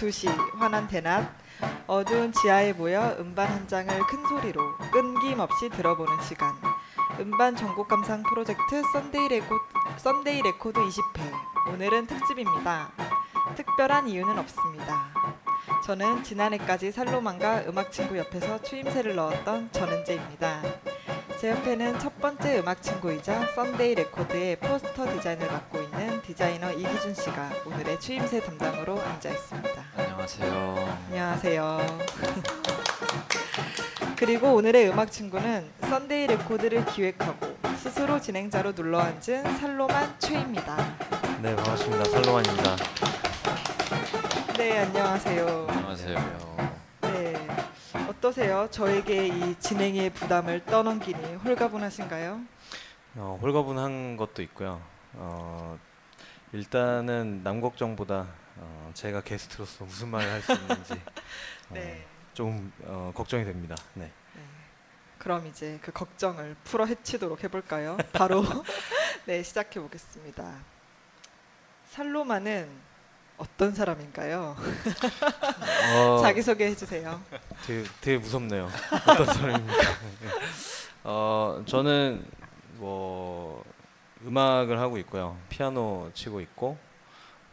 일요일 낮 2시 환한 대낮 어두운 지하에 모여 음반 한 장을 큰 소리로 끊김없이 들어보는 시간 음반 전곡 감상 프로젝트 썬데이 레코 썬데이 레코드 20회 오늘은 특집입니다. 특별한 이유는 없습니다. 저는 지난해까지 살로만과 음악 친구 옆에서 추임새를 넣었던 전은재입니다. 제 옆에는 첫 번째 음악 친구이자 썬데이 레코드의 포스터 디자인을 맡고 있는 디자이너 이기준 씨가 오늘의 추임새 담당으로 앉아 있습니다. 안녕하세요. 안녕하세요. 그리고 오늘의 음악 친구는 썬데이 레코드를 기획하고 스스로 진행자로 눌러 앉은 살로만 최입니다. 네 반갑습니다 살로만입니다. 네 안녕하세요. 안녕하세요. 네 어떠세요? 저에게 이 진행의 부담을 떠넘기니 홀가분하신가요? 어, 홀가분한 것도 있고요. 어, 일단은 남 걱정보다 어, 제가 게스트로서 무슨 말을 할 수 있는지 어, 네. 좀 어, 걱정이 됩니다. 네. 네. 그럼 이제 그 걱정을 풀어 헤치도록 해볼까요? 바로 네 시작해 보겠습니다. 살로마는 어떤 사람인가요? 어, 자기 소개해 주세요. 되게, 되게 무섭네요. 어떤 사람입니까? 네. 어, 저는 뭐 음악을 하고 있고요. 피아노 치고 있고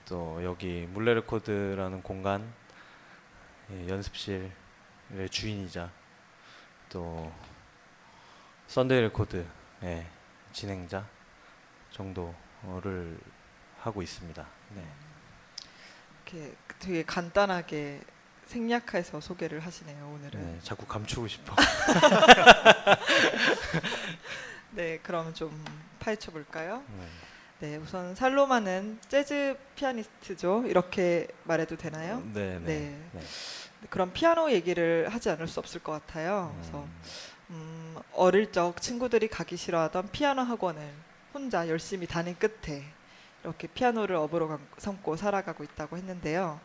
또 여기 문래 레코드라는 공간 예, 연습실의 주인이자 또 Sunday Record의 진행자 정도를 하고 있습니다. 네. 이렇게 되게 간단하게 생략해서 소개를 하시네요 오늘은. 네, 자꾸 감추고 싶어. 네, 그럼 좀 파헤쳐 볼까요? 네. 네, 우선 살로마는 재즈 피아니스트죠. 이렇게 말해도 되나요? 네, 네. 네. 네. 그럼 피아노 얘기를 하지 않을 수 없을 것 같아요. 그래서 음, 음, 어릴 적 친구들이 가기 싫어하던 피아노 학원을 혼자 열심히 다닌 끝에 이렇게 피아노를 업으로 감- 삼고 살아가고 있다고 했는데요.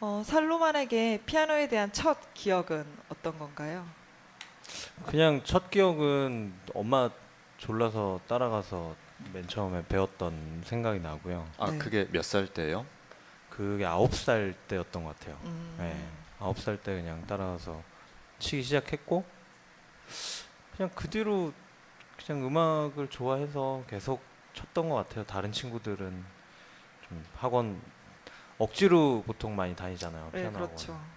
어, 살로만에게 피아노에 대한 첫 기억은 어떤 건가요? 그냥 첫 기억은 엄마 졸라서 따라가서 맨 처음에 배웠던 생각이 나고요. 아 네. 그게 몇 살 때요? 그게 아홉 살 때였던 것 같아요. 음, 네, 아홉 살 때 그냥 따라가서 치기 시작했고 그냥 그 뒤로 그냥 음악을 좋아해서 계속 쳤던 것 같아요. 다른 친구들은 좀 학원 억지로 보통 많이 다니잖아요. 네, 피아노 그렇죠. 학원.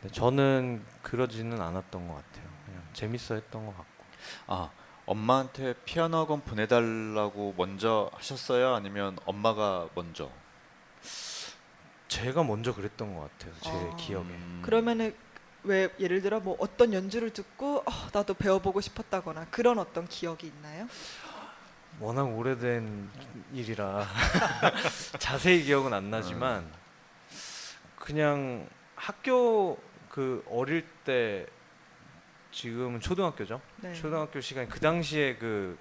근데 저는 그러지는 않았던 것 같아요. 그냥 재밌어 했던 것 같고. 아 엄마한테 피아노 학원 보내달라고 먼저 하셨어요? 아니면 엄마가 먼저? 제가 먼저 그랬던 것 같아요. 제 아. 기억에. 음, 그러면은 왜 예를 들어 뭐 어떤 연주를 듣고 어, 나도 배워보고 싶었다거나 그런 어떤 기억이 있나요? 워낙 오래된 일이라 자세히 기억은 안 나지만 그냥 학교 그 어릴 때 지금은 초등학교죠. 네. 초등학교 시간 그 당시에 그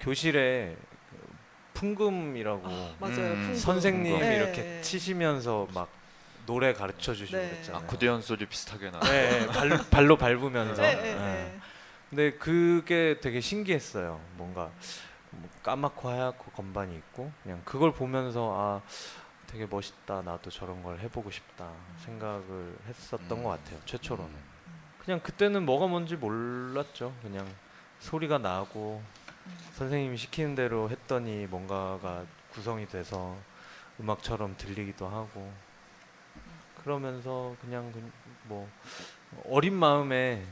교실에 그 풍금이라고 맞아요. 음, 풍금. 선생님이 네. 이렇게 치시면서 막 노래 가르쳐 주시고 네. 그랬잖아요. 아코디언 소리 비슷하게 나. 네, 발, 발로 밟으면서. 네, 네, 네. 네. 근데 그게 되게 신기했어요. 뭔가 뭐 까맣고 하얗고 건반이 있고 그냥 그걸 보면서 아 되게 멋있다. 나도 저런 걸 해보고 싶다 생각을 했었던 음. 것 같아요. 최초로는. 음. 그냥 그때는 뭐가 뭔지 몰랐죠. 그냥 소리가 나고 선생님이 시키는 대로 했더니 뭔가가 구성이 돼서 음악처럼 들리기도 하고 그러면서 그냥 그- 뭐 어린 마음에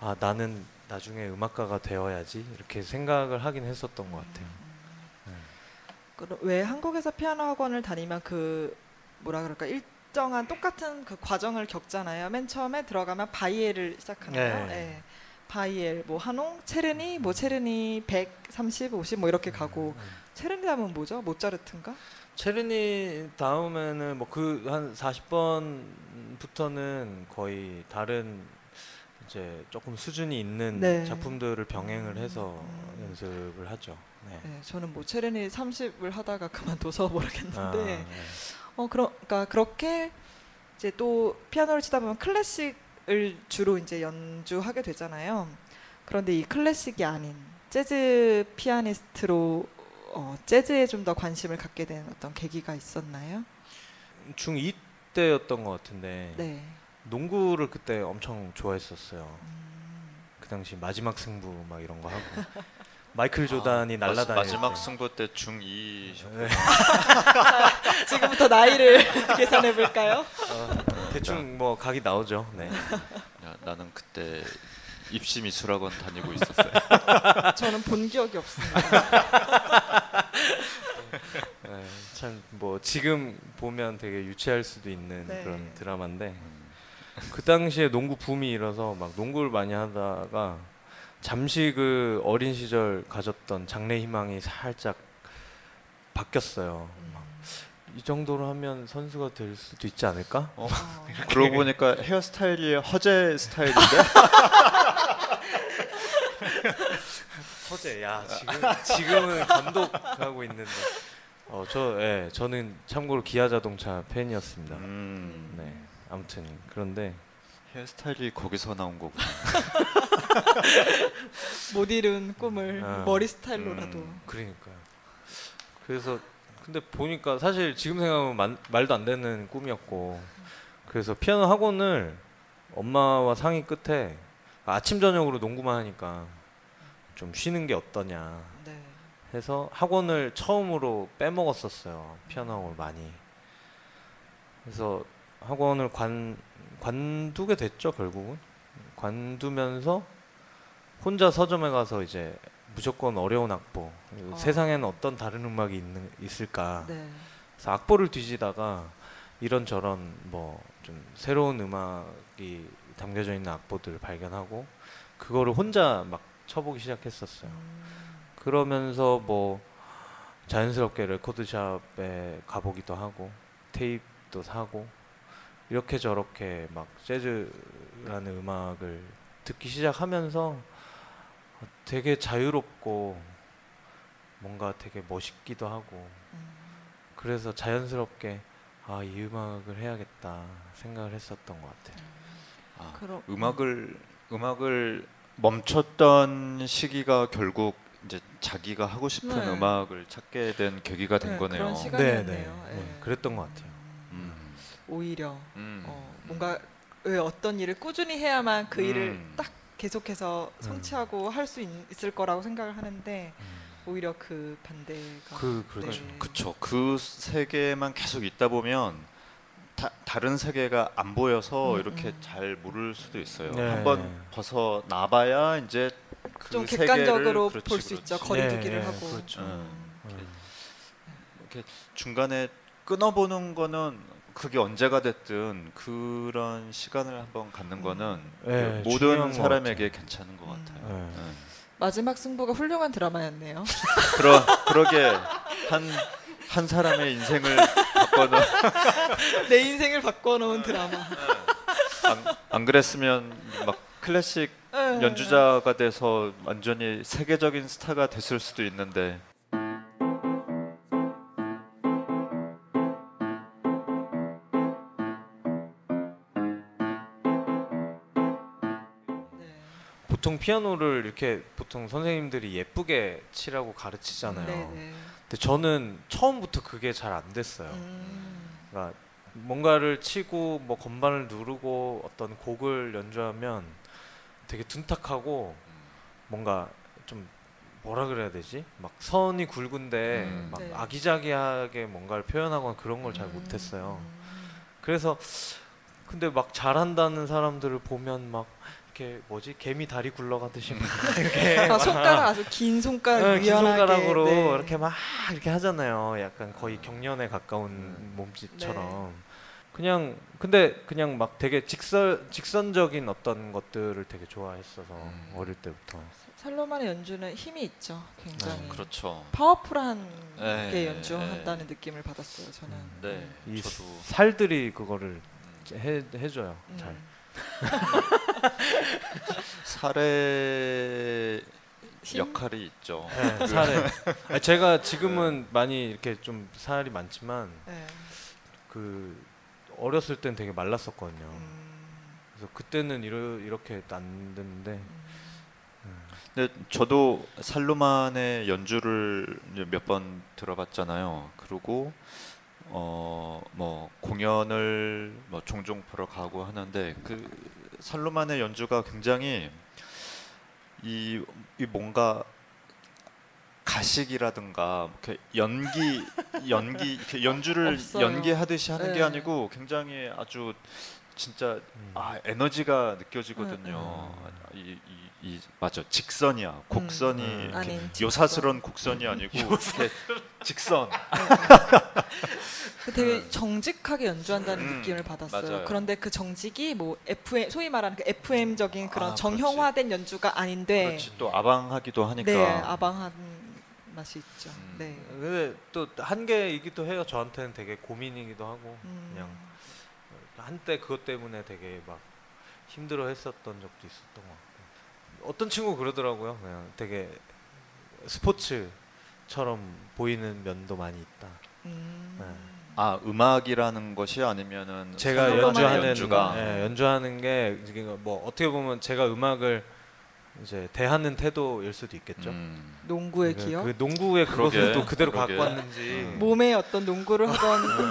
아 나는 나중에 음악가가 되어야지 이렇게 생각을 하긴 했었던 것 같아요. 네. 그럼 왜 한국에서 피아노 학원을 다니면 그 뭐라 그럴까 일정한 똑같은 그 과정을 겪잖아요. 맨 처음에 들어가면 바이엘을 시작하나요? 네. 네. 바이엘 뭐 하농, 체르니, 뭐 체르니 130, 50 뭐 이렇게 가고 음. 체르니 하면 뭐죠? 모차르트인가? 체르니 다음에는 뭐 그 한 40번부터는 거의 다른 이제 조금 수준이 있는 네. 작품들을 병행을 해서 음. 연습을 하죠. 네. 네, 저는 뭐 체르니 30을 하다가 그만둬서 모르겠는데 아, 네. 어 그러니까 그렇게 이제 또 피아노를 치다 보면 클래식을 주로 이제 연주하게 되잖아요. 그런데 이 클래식이 아닌 재즈 피아니스트로 어, 재즈에 좀 더 관심을 갖게 된 어떤 계기가 있었나요? 중2 20대였던 것 같은데 네. 농구를 그때 엄청 좋아했었어요. 음. 그 당시 마지막 승부 막 이런 거 하고 마이클 조단이 마- 날라다닐 마지막 때. 승부 때 중2 네. 지금부터 나이를 계산해 볼까요? 어, 대충 뭐 각이 나오죠. 네. 야, 나는 그때 입시 미술학원 다니고 있었어요. 저는 본 기억이 없습니다. 네, 참뭐 지금 보면 되게 유치할 수도 있는 네. 그런 드라마인데 음. 그 당시에 농구 붐이 일어서 막 농구를 많이 하다가 잠시 그 어린 시절 가졌던 장래 희망이 살짝 바뀌었어요. 막이 정도로 하면 선수가 될 수도 있지 않을까? 어, 어. 그러고 보니까 헤어스타일이 허재 스타일인데 허재, 야 지금 지금은 감독하고 있는데, 어 저 예, 저는 참고로 기아 자동차 팬이었습니다. 음, 네, 아무튼 그런데 헤어스타일이 거기서 나온 거구나. 못 이룬 꿈을 아. 머리 스타일로라도. 음. 그러니까요. 그래서 근데 보니까 사실 지금 생각하면 만- 말도 안 되는 꿈이었고 그래서 피아노 학원을 엄마와 상의 끝에 아침 저녁으로 농구만 하니까 좀 쉬는 게 어떠냐 네. 해서 학원을 처음으로 빼먹었었어요 피아노 학원을 많이 그래서 학원을 관 관두게 됐죠 결국은 관두면서 혼자 서점에 가서 이제 무조건 어려운 악보 어. 세상에는 어떤 다른 음악이 있는, 있을까 네. 그래서 악보를 뒤지다가 이런 저런 뭐 좀 새로운 음악이 담겨져 있는 악보들을 발견하고 그거를 혼자 막 쳐보기 시작했었어요. 음. 그러면서 뭐 자연스럽게 레코드샵에 가보기도 하고 테이프도 사고 이렇게 저렇게 막 재즈라는 음악을 듣기 시작하면서 되게 자유롭고 뭔가 되게 멋있기도 하고 음. 그래서 자연스럽게 아 이 음악을 해야겠다 생각을 했었던 것 같아요. 아, 그럼 음악을 음악을 멈췄던 시기가 결국 이제 자기가 하고 싶은 네. 음악을 찾게 된 계기가 된 네, 거네요. 그런 시간이었네요. 네, 예. 그랬던 것 같아요. 음, 오히려 음, 어, 뭔가 왜 어떤 일을 꾸준히 해야만 그 일을 음. 딱 계속해서 음. 성취하고 할 수 있을 거라고 생각을 하는데 오히려 그 반대가 그 그렇죠. 네. 그쵸. 그 세계만 계속 있다 보면 다, 다른 세계가 안 보여서 음, 이렇게 음. 잘 모를 수도 있어요. 네. 한번 벗어 나봐야 이제 그 좀 객관적으로 볼 수 있죠. 거리두기를 네, 하고. 그렇죠. 음. 음. 이렇게 중간에 끊어보는 거는 그게 언제가 됐든 그런 시간을 한번 갖는 거는 네, 그 모든 것 사람에게. 괜찮은 것 음. 같아요. 네. 네. 마지막 승부가 훌륭한 드라마였네요. 그러 그러게 한 한 사람의 인생을 바꿔놓은 내 인생을 바꿔놓은 드라마. 안, 안 그랬으면 막 클래식 네. 연주자가 돼서 완전히 세계적인 스타가 됐을 수도 있는데 피아노를 이렇게 보통 선생님들이 예쁘게 치라고 가르치잖아요. 네, 네. 근데 저는 처음부터 그게 잘 안 됐어요. 음. 그러니까 뭔가를 치고 뭐 건반을 누르고 어떤 곡을 연주하면 되게 둔탁하고 뭔가 좀 뭐라 그래야 되지? 막 선이 굵은데 음. 막 네. 아기자기하게 뭔가를 표현하거나 그런 걸잘 음. 못했어요. 음. 그래서 근데 막 잘한다는 사람들을 보면 막 이렇게 뭐지 개미 다리 굴러가듯이 막 이렇게 아, 막 손가락 아주 긴 손가락 네, 긴 손가락으로 네. 이렇게 막 이렇게 하잖아요. 약간 거의 경련에 가까운 음. 몸짓처럼. 네. 그냥 근데 그냥 막 되게 직선 직선적인 어떤 것들을 되게 좋아했어서 음. 어릴 때부터. 살로만의 연주는 힘이 있죠. 굉장히 그렇죠. 파워풀한 네, 게 연주한다는 느낌을 받았어요. 저는. 네, 이 저도 살들이 그거를 해 해줘요. 음. 잘. 살의 힘? 역할이 있죠. 네, 살에. 아니, 제가 지금은 많이 이렇게 좀 살이 많지만 네. 그 어렸을 땐 되게 말랐었거든요. 음. 그래서 그때는 이러, 이렇게 안 됐는데 음. 근데 저도 살로만의 연주를 몇 번 들어봤잖아요. 그리고 어 뭐 공연을 뭐 종종 보러 가고 하는데 그 살로만의 연주가 굉장히 이, 이 뭔가 가식이라든가 이렇게 연기 연기 이렇게 연주를 없어요. 연기하듯이 하는 게 네. 아니고 굉장히 아주 진짜 음. 아 에너지가 느껴지거든요. 이, 이, 이 맞아 직선이야 곡선이 음. 아닌 직선. 요사스런 곡선이 아니고 직선. 그 되게 정직하게 연주한다는 음, 느낌을 받았어요. 맞아요. 그런데 그 정직이 뭐 FM 소위 말하는 그 FM적인 그런 아, 정형화된 연주가 아닌데 그렇지 또 아방하기도 하니까. 네 아방한 맛이 있죠. 음. 네. 근데 또 한계이기도 해요. 저한테는 되게 고민이기도 하고 음. 그냥 한때 그것 때문에 되게 막 힘들어 했었던 적도 있었던 것 같고 어떤 친구 그러더라고요. 그냥 되게 스포츠처럼 보이는 면도 많이 있다. 음. 네. 아 음악이라는 것이 아니면은 제가 연주하는 연주가 예, 연주하는 게 이게 뭐 어떻게 보면 제가 음악을 이제 대하는 태도일 수도 있겠죠. 음. 농구의 그, 기억, 그 농구의 그것을 또 그대로 그러게. 갖고 왔는지 음. 몸에 어떤 농구를 하던 음, 음.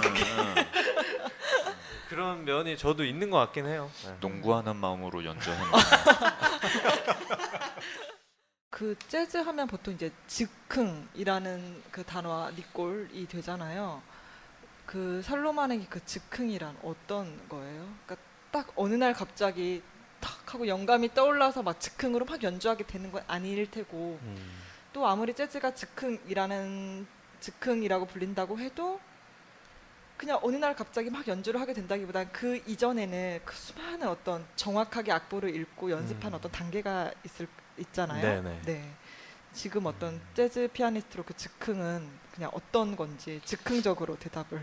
그런 면이 저도 있는 것 같긴 해요. 네. 농구하는 마음으로 연주하는 그 재즈 하면 보통 이제 즉흥이라는 그 단어와 니꼴이 되잖아요. 그 살로만의 그 즉흥이란 어떤 거예요? 그러니까 딱 어느 날 갑자기 탁 하고 영감이 떠올라서 막 즉흥으로 막 연주하게 되는 건 아닐 테고 음. 또 아무리 재즈가 즉흥이라는 즉흥이라고 불린다고 해도 그냥 어느 날 갑자기 막 연주를 하게 된다기보다 그 이전에는 그 수많은 어떤 정확하게 악보를 읽고 연습한 음. 어떤 단계가 있을 있잖아요. 네네. 네. 지금 어떤 음. 재즈 피아니스트로 그 즉흥은 그냥 어떤 건지 즉흥적으로 대답을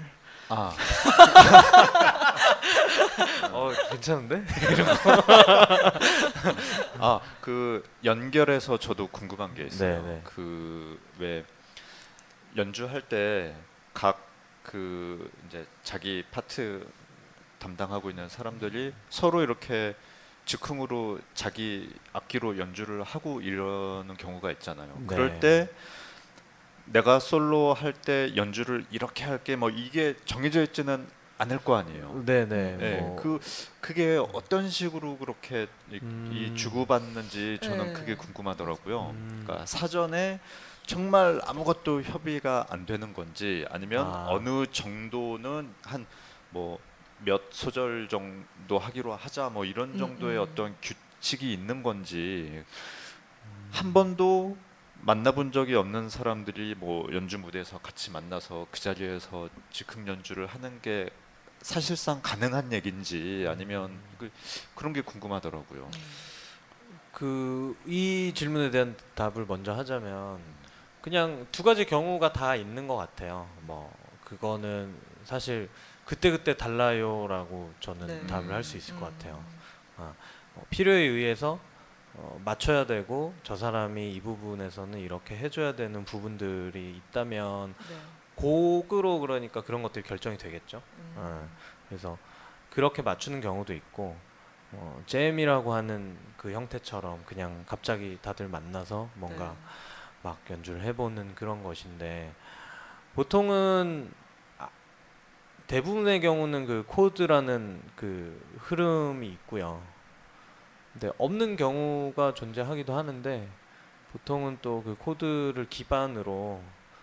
아 어 괜찮은데? 아 그 연결해서 저도 궁금한 게 있어요. 네, 네. 그왜 연주할 때 각 그 이제 자기 파트 담당하고 있는 사람들이 서로 이렇게 즉흥으로 자기 악기로 연주를 하고 이러는 경우가 있잖아요. 네. 그럴 때 내가 솔로 할 때 연주를 이렇게 할게 뭐 이게 정해져 있지는 않을 거 아니에요. 네네. 네, 뭐, 그 그게 어떤 식으로 그렇게 이, 음. 이 주고받는지 저는 네. 그게 궁금하더라고요. 음. 그러니까 사전에 정말 아무것도 협의가 안 되는 건지 아니면 아. 어느 정도는 한뭐 몇 소절 정도 하기로 하자 뭐 이런 음, 정도의 음. 어떤 규칙이 있는 건지 한 번도 만나본 적이 없는 사람들이 뭐 연주 무대에서 같이 만나서 그 자리에서 즉흥 연주를 하는 게 사실상 가능한 얘기인지 아니면 그, 그런 게 궁금하더라고요. 그 이 질문에 대한 답을 먼저 하자면 그냥 두 가지 경우가 다 있는 것 같아요. 뭐 그거는 사실 그때 그때 달라요라고 저는 네. 답을 할 수 있을 것 음. 같아요. 어, 필요에 의해서 어, 맞춰야 되고 저 사람이 이 부분에서는 이렇게 해줘야 되는 부분들이 있다면 네. 곡으로 그러니까 그런 것들이 결정이 되겠죠. 음. 어, 그래서 그렇게 맞추는 경우도 있고 어, 잼이라고 하는 그 형태처럼 그냥 갑자기 다들 만나서 뭔가 네. 막 연주를 해보는 그런 것인데 보통은 아, 대부분의 경우는 그 코드라는 그 흐름이 있고요. 근데 없는 경우가 존재하기도 하는데 보통은 또 그 코드를 기반으로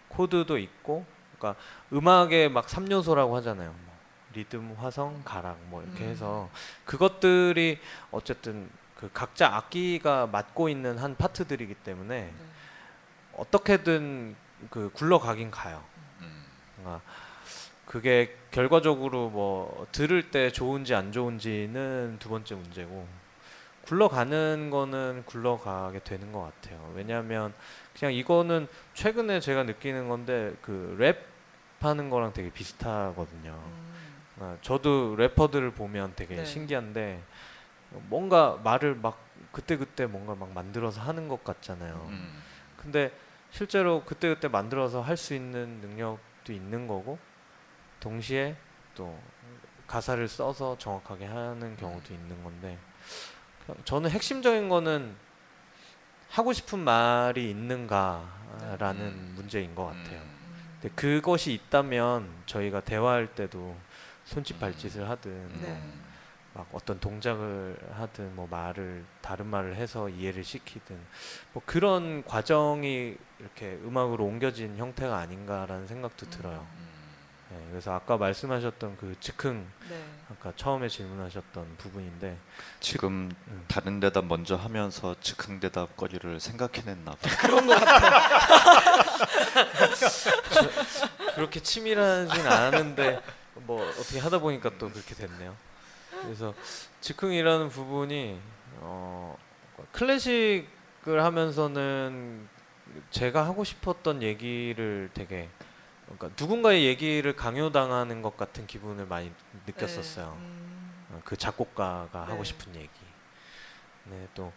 코드도 있고 그러니까 음악의 막 3요소라고 하잖아요. 뭐 리듬, 화성, 가락 뭐 이렇게 음. 해서 그것들이 어쨌든 그 각자 악기가 맡고 있는 한 파트들이기 때문에 네. 어떻게든 그 굴러가긴 가요. 음. 그게 결과적으로 뭐 들을 때 좋은지 안 좋은지는 두 번째 문제고 굴러가는 거는 굴러가게 되는 것 같아요. 왜냐하면 그냥 이거는 최근에 제가 느끼는 건데 그 랩 하는 거랑 되게 비슷하거든요. 음. 아, 저도 래퍼들을 보면 되게 네. 신기한데 뭔가 말을 막 그때 그때 뭔가 막 만들어서 하는 것 같잖아요. 음. 근데 실제로 그때 그때 만들어서 할 수 있는 능력도 있는 거고 동시에 또 가사를 써서 정확하게 하는 경우도 있는 건데 저는 핵심적인 거는 하고 싶은 말이 있는가라는 음. 문제인 것 같아요. 음. 근데 그것이 있다면 저희가 대화할 때도 손짓 음. 발짓을 하든 네. 막 어떤 동작을 하든 뭐 말을 다른 말을 해서 이해를 시키든 뭐 그런 과정이 이렇게 음악으로 옮겨진 형태가 아닌가라는 생각도 음. 들어요. 음. 네, 그래서 아까 말씀하셨던 그 즉흥 네. 아까 처음에 질문하셨던 부분인데 지금 음. 다른 대답 먼저 하면서 즉흥 대답거리를 생각해냈나 봐. 그런 것 같아요. 그렇게 치밀하진 않았는데 뭐 어떻게 하다 보니까 또 그렇게 됐네요. 그래서 즉흥이라는 부분이 어 클래식을 하면서는 제가 하고 싶었던 얘기를 되게 그러니까 누군가의 얘기를 강요당하는 것 같은 기분을 많이 느꼈었어요. 네. 음, 어, 그 작곡가가 하고 네. 싶은 얘기. 네, 또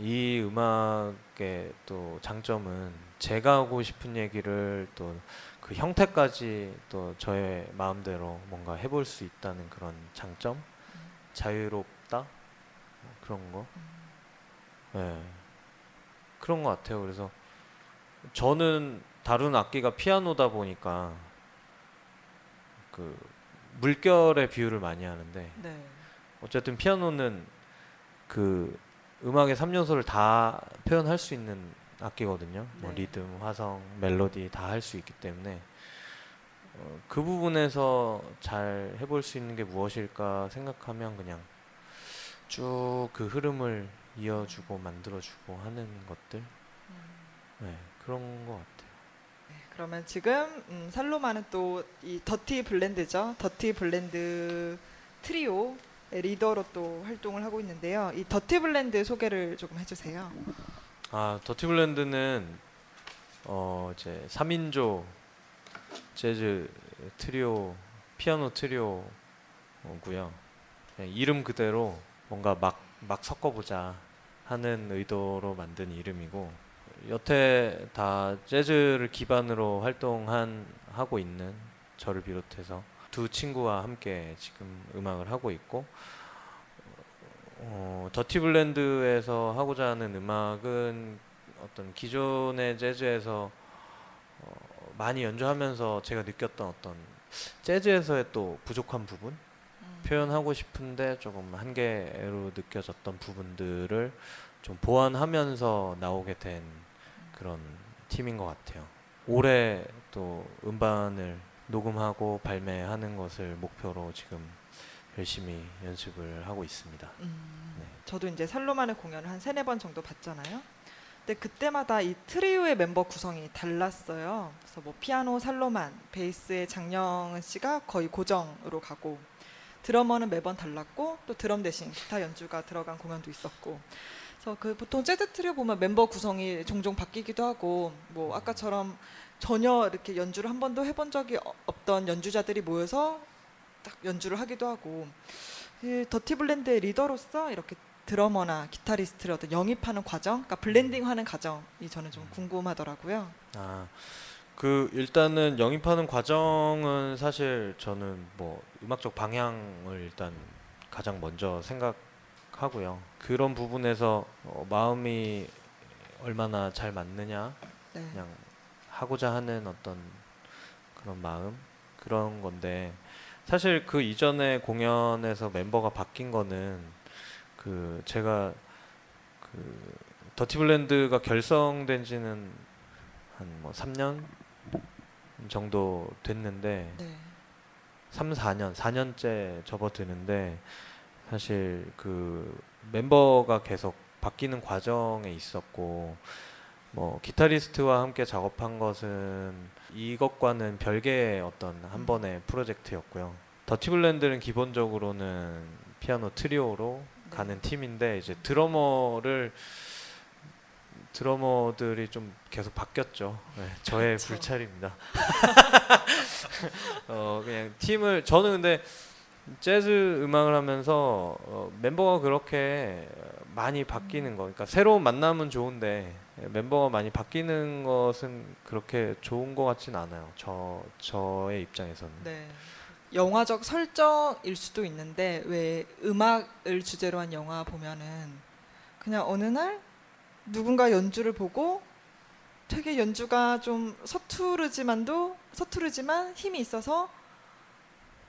이 음악의 또 장점은 제가 하고 싶은 얘기를 또 그 형태까지 또 저의 마음대로 뭔가 해볼 수 있다는 그런 장점, 자유롭다 뭐 그런 거. 네, 그런 것 같아요. 그래서 저는 다룬 악기가 피아노다 보니까 그 물결의 비유를 많이 하는데 네. 어쨌든 피아노는 그 음악의 3요소를 다 표현할 수 있는 악기거든요. 뭐 네. 리듬, 화성, 멜로디 다 할 수 있기 때문에 어, 그 부분에서 잘 해볼 수 있는 게 무엇일까 생각하면 그냥 쭉 그 흐름을 이어주고 만들어주고 하는 것들 음. 네, 그런 것 같아요. 그러면 지금 음, 살로마는 또 이 Dirty Blend죠. Dirty Blend 트리오 리더로 또 활동을 하고 있는데요. 이 Dirty Blend 소개를 조금 해주세요. 아 Dirty Blend는 어 이제 3인조 재즈 트리오 피아노 트리오고요. 그냥 이름 그대로 뭔가 막 막 섞어보자 하는 의도로 만든 이름이고 여태 다 재즈를 기반으로 활동한 하고 있는 저를 비롯해서 두 친구와 함께 지금 음악을 하고 있고 어, 더티 블렌드에서 하고자 하는 음악은 어떤 기존의 재즈에서 어, 많이 연주하면서 제가 느꼈던 어떤 재즈에서의 또 부족한 부분 음. 표현하고 싶은데 조금 한계로 느껴졌던 부분들을 좀 보완하면서 나오게 된 그런 팀인 것 같아요. 올해 또 음반을 녹음하고 발매하는 것을 목표로 지금 열심히 연습을 하고 있습니다. 음, 네. 저도 이제 살로만의 공연을 한 세네 번 정도 봤잖아요. 근데 그때마다 이 트리오의 멤버 구성이 달랐어요. 그래서 뭐 피아노 살로만, 베이스의 장영은 씨가 거의 고정으로 가고 드러머는 매번 달랐고 또 드럼 대신 기타 연주가 들어간 공연도 있었고. 그래서 그 보통 재즈 트리오 보면 멤버 구성이 종종 바뀌기도 하고 뭐 아까처럼 전혀 이렇게 연주를 한 번도 해본 적이 어- 없던 연주자들이 모여서 딱 연주를 하기도 하고 그 Dirty Blend의 리더로서 이렇게 드러머나 기타리스트를 어떤 영입하는 과정, 그러니까 블렌딩하는 과정이 저는 좀 궁금하더라고요. 아, 그 일단은 영입하는 과정은 사실 저는 뭐 음악적 방향을 일단 가장 먼저 생각하고요. 그런 부분에서 어, 마음이 얼마나 잘 맞느냐, 네. 그냥 하고자 하는 어떤 그런 마음 그런 건데 사실 그 이전에 공연에서 멤버가 바뀐 거는 그 제가 그 더티 블렌드가 결성된 지는 한 뭐 3년 정도 됐는데 네. 3, 4년, 4년째 접어드는데 사실 그 멤버가 계속 바뀌는 과정에 있었고 뭐 기타리스트와 함께 작업한 것은 이것과는 별개의 어떤 한 음. 번의 프로젝트였고요. 더티 블렌드는 기본적으로는 피아노 트리오로 네. 가는 팀인데 이제 드러머를 드러머들이 좀 계속 바뀌었죠. 네, 저의 그쵸. 불찰입니다. 어 그냥 팀을 저는 근데 재즈 음악을 하면서 어, 멤버가 그렇게 많이 바뀌는 거, 그러니까 새로운 만남은 좋은데 멤버가 많이 바뀌는 것은 그렇게 좋은 것 같진 않아요. 저 저의 입장에서는. 네. 영화적 설정일 수도 있는데 왜 음악을 주제로 한 영화 보면은 그냥 어느 날 누군가 연주를 보고 되게 연주가 좀 서투르지만도 서투르지만 힘이 있어서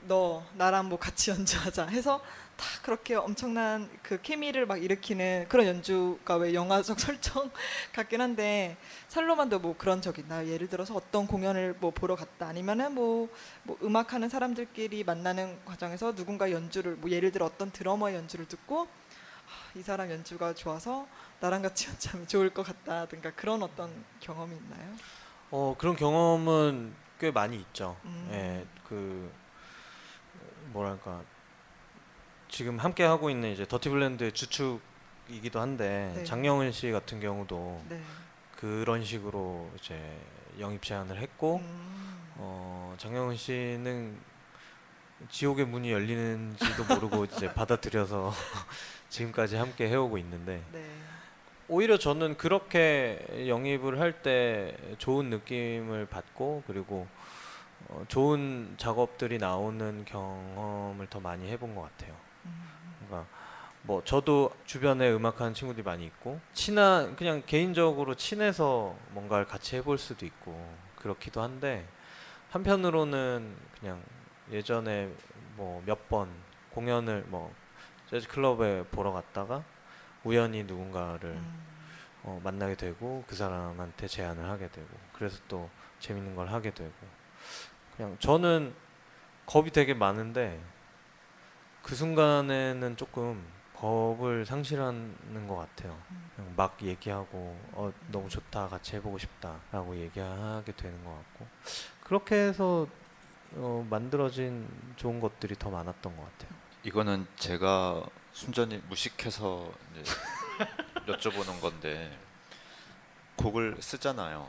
너 나랑 뭐 같이 연주하자 해서 다 그렇게 엄청난 그 케미를 막 일으키는 그런 연주가 왜 영화적 설정 같긴 한데 살로만도 뭐 그런 적 있나요? 예를 들어서 어떤 공연을 뭐 보러 갔다 아니면은 뭐, 뭐 음악하는 사람들끼리 만나는 과정에서 누군가 연주를 뭐 예를 들어 어떤 드러머의 연주를 듣고 아, 이 사람 연주가 좋아서 나랑 같이 연주하면 좋을 것 같다든가 그런 어떤 경험이 있나요? 어 그런 경험은 꽤 많이 있죠. 음. 예, 그 뭐랄까 지금 함께 하고 있는 이제 더티블랜드의 주축이기도 한데 네. 장영은 씨 같은 경우도 네. 그런 식으로 이제 영입 제안을 했고 음. 어, 장영은 씨는 지옥의 문이 열리는지도 모르고 이제 받아들여서 지금까지 함께 해오고 있는데 네. 오히려 저는 그렇게 영입을 할 때 좋은 느낌을 받고 그리고 어, 좋은 작업들이 나오는 경험을 더 많이 해본 것 같아요. 음. 그러니까 뭐 저도 주변에 음악하는 친구들이 많이 있고 친한 그냥 개인적으로 친해서 뭔가를 같이 해볼 수도 있고 그렇기도 한데 한편으로는 그냥 예전에 뭐 몇 번 공연을 뭐 재즈 클럽에 보러 갔다가 우연히 누군가를 음. 어, 만나게 되고 그 사람한테 제안을 하게 되고 그래서 또 재밌는 걸 하게 되고 그냥 저는 겁이 되게 많은데 그 순간에는 조금 겁을 상실하는 것 같아요. 음. 그냥 막 얘기하고 어 너무 좋다 같이 해보고 싶다라고 얘기하게 되는 것 같고 그렇게 해서 어, 만들어진 좋은 것들이 더 많았던 것 같아요. 이거는 제가 순전히 무식해서 이제 여쭤보는 건데 곡을 쓰잖아요.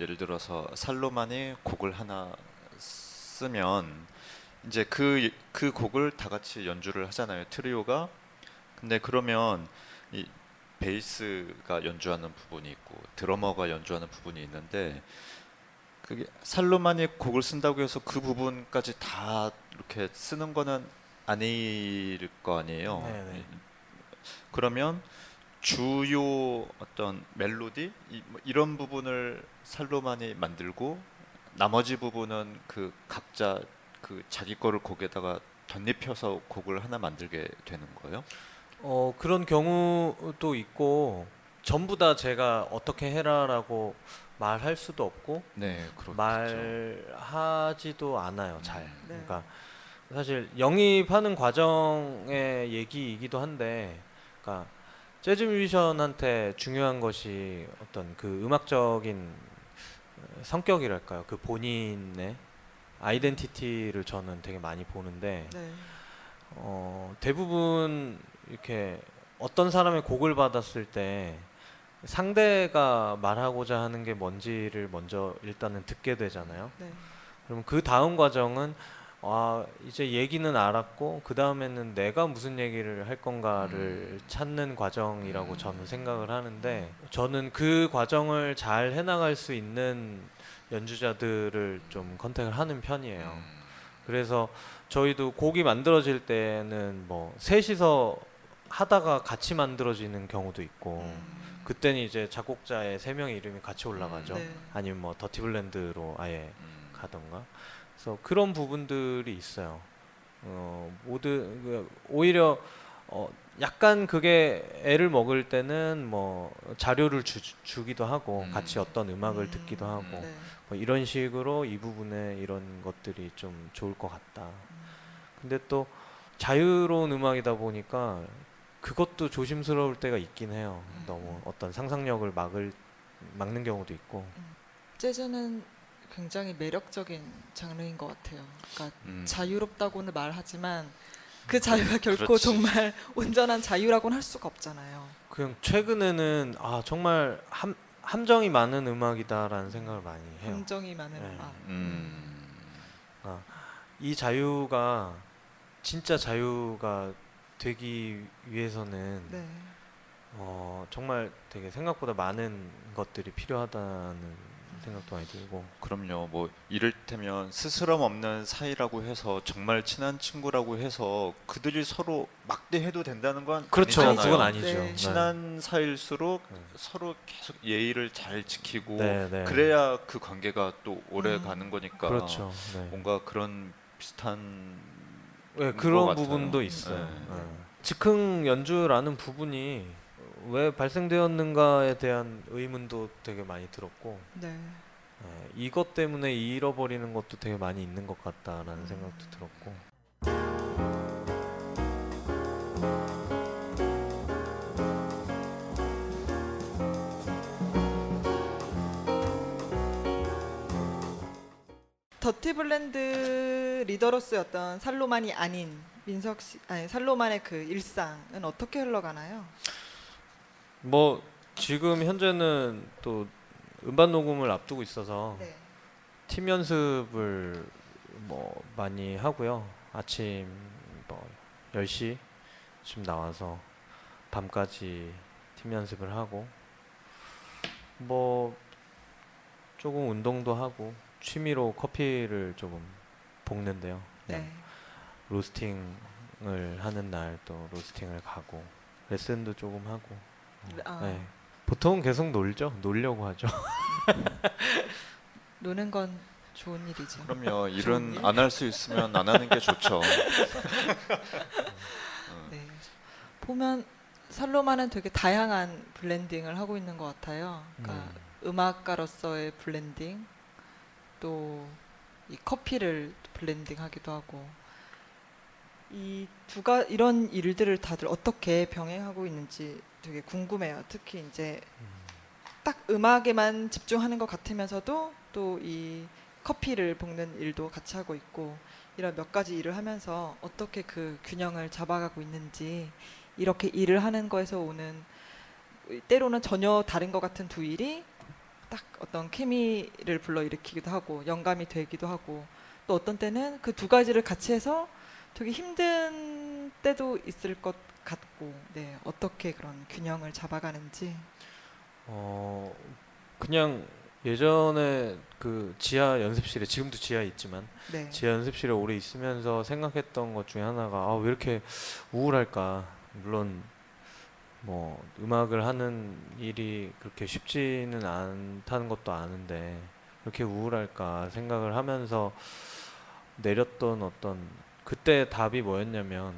예를 들어서 살로만이 곡을 하나 쓰면 이제 그 그 곡을 다 같이 연주를 하잖아요. 트리오가. 근데 그러면 이 베이스가 연주하는 부분이 있고 드러머가 연주하는 부분이 있는데 그게 살로만이 곡을 쓴다고 해서 그 부분까지 다 이렇게 쓰는 거는 아닐 거 아니에요. 네네. 그러면 주요 어떤 멜로디 이, 뭐 이런 부분을 살로만이 만들고 나머지 부분은 그 각자 그 자기 거를 곡에다가 덧입혀서 곡을 하나 만들게 되는 거예요. 어 그런 경우도 있고 전부 다 제가 어떻게 해라라고 말할 수도 없고 네, 그렇죠. 말하지도 않아요 잘. 음. 네. 그러니까 사실 영입하는 과정의 얘기이기도 한데, 그러니까 재즈 뮤지션한테 중요한 것이 어떤 그 음악적인 성격이랄까요, 그 본인의 아이덴티티를 저는 되게 많이 보는데, 네. 어, 대부분 이렇게 어떤 사람의 곡을 받았을 때 상대가 말하고자 하는 게 뭔지를 먼저 일단은 듣게 되잖아요. 네. 그럼 그 다음 과정은 아 이제 얘기는 알았고 그 다음에는 내가 무슨 얘기를 할 건가를 음. 찾는 과정이라고 음. 저는 생각을 하는데 저는 그 과정을 잘 해나갈 수 있는 연주자들을 좀 컨택을 하는 편이에요. 음. 그래서 저희도 곡이 만들어질 때는 뭐 셋이서 하다가 같이 만들어지는 경우도 있고 음. 그때는 이제 작곡자의 세 명의 이름이 같이 올라가죠. 네. 아니면 뭐 더티블랜드로 아예 음. 가던가. 그래서 그런 부분들이 있어요. 어, 모든 그 오히려 어, 약간 그게 애를 먹을 때는 뭐 자료를 주, 주기도 하고 음. 같이 어떤 음악을 음. 듣기도 하고 네. 뭐 이런 식으로 이 부분에 이런 것들이 좀 좋을 것 같다. 근데 또 자유로운 음악이다 보니까 그것도 조심스러울 때가 있긴 해요. 음. 너무 어떤 상상력을 막을 막는 경우도 있고. 재즈는 굉장히 매력적인 장르인 것 같아요. 그러니까 음. 자유롭다고는 말하지만 그 자유가 결코 그렇지. 정말 온전한 자유라고는 할 수가 없잖아요. 그냥 최근에는 아 정말 함, 함정이 많은 음악이다라는 생각을 많이 해요. 감정이 많은 네. 음악. 음. 이 자유가 진짜 자유가 되기 위해서는 네. 어, 정말 되게 생각보다 많은 것들이 필요하다는 생각도 많이 들고 그럼요. 뭐 이를테면 스스럼 없는 사이라고 해서 정말 친한 친구라고 해서 그들이 서로 막대해도 된다는 건 그렇죠 아니잖아요. 그건 아니죠 네. 네. 친한 사이일수록 네. 서로 계속 예의를 잘 지키고 네, 네. 그래야 그 관계가 또 오래 음. 가는 거니까 그렇죠 네. 뭔가 그런 비슷한 네, 것 그런. 부분도 있어요. 네. 네. 즉흥 연주라는 부분이 왜 발생되었는가에 대한 의문도 되게 많이 들었고 네. 네, 이것 때문에 잃어버리는 것도 되게 많이 있는 것 같다라는 음. 생각도 들었고 Dirty Blend 리더로서였던 살로만이 아닌 민석 씨, 아니 살로만의 그 일상은 어떻게 흘러가나요? 뭐 지금 현재는 또 음반 녹음을 앞두고 있어서 네. 팀 연습을 뭐 많이 하고요. 아침 뭐 10시쯤 나와서 밤까지 팀 연습을 하고 뭐 조금 운동도 하고 취미로 커피를 조금 볶는데요. 그냥 네. 로스팅을 하는 날 또 로스팅을 가고 레슨도 조금 하고 아. 네. 보통 계속 놀죠. 놀려고 하죠. 노는 건 좋은 일이죠. 그럼요. 일은 일? 안할 수 있으면 안 하는 게 좋죠. 네. 보면 살로만은 되게 다양한 블렌딩을 하고 있는 것 같아요. 그러니까 음악가로서의 블렌딩, 또 이 커피를 블렌딩하기도 하고 이 두가 이런 일들을 다들 어떻게 병행하고 있는지 되게 궁금해요. 특히 이제 딱 음악에만 집중하는 것 같으면서도 또 이 커피를 볶는 일도 같이 하고 있고 이런 몇 가지 일을 하면서 어떻게 그 균형을 잡아가고 있는지 이렇게 일을 하는 거에서 오는 때로는 전혀 다른 것 같은 두 일이 딱 어떤 케미를 불러일으키기도 하고 영감이 되기도 하고 또 어떤 때는 그 두 가지를 같이 해서 되게 힘든 때도 있을 것 같고 네 어떻게 그런 균형을 잡아가는지? 어 그냥 예전에 그 지하 연습실에 지금도 지하에 있지만 네. 지하 연습실에 오래 있으면서 생각했던 것 중에 하나가 아 왜 이렇게 우울할까? 물론 뭐 음악을 하는 일이 그렇게 쉽지는 않다는 것도 아는데 이렇게 우울할까 생각을 하면서 내렸던 어떤 그때 답이 뭐였냐면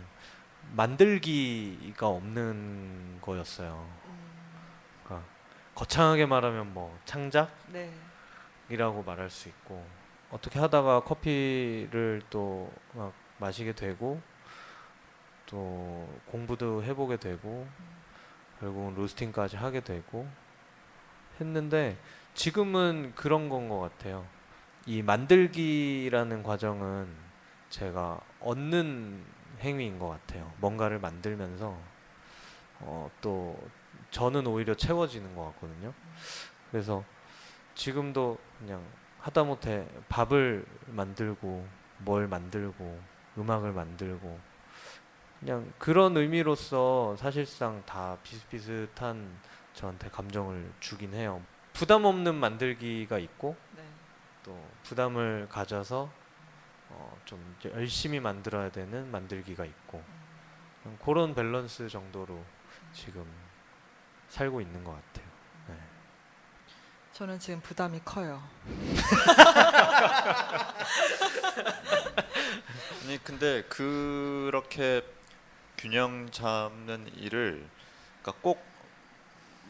만들기가 없는 거였어요. 음, 거창하게 말하면 뭐 창작 네 이라고 말할 수 있고 어떻게 하다가 커피를 또 막 마시게 되고 또 공부도 해보게 되고 결국은 로스팅까지 하게 되고 했는데 지금은 그런 건 것 같아요. 이 만들기라는 과정은 제가 얻는 행위인 것 같아요. 뭔가를 만들면서 어, 또 저는 오히려 채워지는 것 같거든요. 그래서 지금도 그냥 하다못해 밥을 만들고 뭘 만들고 음악을 만들고 그냥 그런 의미로서 사실상 다 비슷비슷한 저한테 감정을 주긴 해요. 부담 없는 만들기가 있고 네. 또 부담을 가져서 어, 좀 열심히 만들어야 되는 만들기가 있고 그냥 그런 밸런스 정도로 지금 살고 있는 것 같아요. 네. 저는 지금 부담이 커요. 아니 근데 그렇게 균형 잡는 일을 그러니까 꼭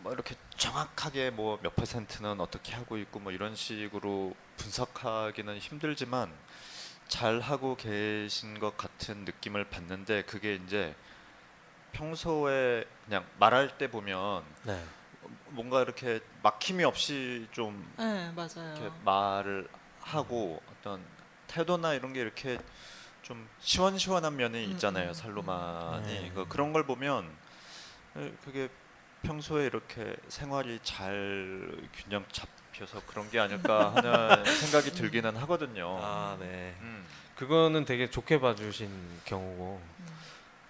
뭐 이렇게 정확하게 뭐 몇 퍼센트는 어떻게 하고 있고 뭐 이런 식으로 분석하기는 힘들지만 잘 하고 계신 것 같은 느낌을 받는데 그게 이제 평소에 그냥 말할 때 보면 네. 뭔가 이렇게 막힘이 없이 좀네 맞아요. 이렇게 말을 하고 어떤 태도나 이런 게 이렇게 좀 시원시원한 면이 음, 있잖아요 음, 살로만이 네. 그 그런 걸 보면 에, 그게 평소에 이렇게 생활이 잘 균형 잡 혀서 그런 게 아닐까 하는 생각이 들기는 하거든요. 아, 네. 음. 그거는 되게 좋게 봐주신 경우고 음.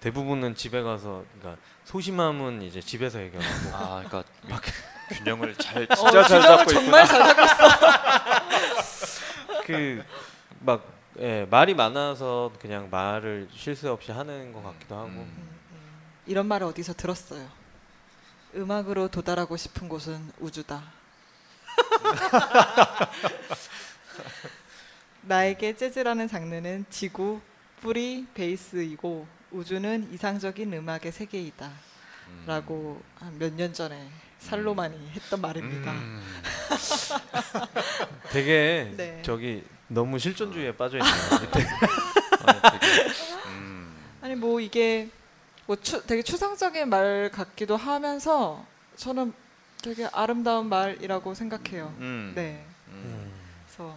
대부분은 집에 가서 그러니까 소심함은 이제 집에서 해결하고 아, 그러니까 균형을 잘 어, 진짜 잘 균형을 잡고 정말 있구나. 잘 잡고 있어. 그막 예, 말이 많아서 그냥 말을 쉴 새 없이 하는 것 같기도 하고. 음. 음, 음. 이런 말을 어디서 들었어요. 음악으로 도달하고 싶은 곳은 우주다. 나에게 재즈라는 장르는 지구, 뿌리, 베이스이고 우주는 이상적인 음악의 세계이다. 음. 라고 한 몇 년 전에 살로만이 했던 말입니다. 음. 되게 네. 저기 너무 실존주의에 빠져 있네요. 아, 되게, 음. 아니 뭐 이게 뭐 추, 되게 추상적인 말 같기도 하면서 저는 되게 아름다운 말이라고 생각해요. 음. 네. 음. 그래서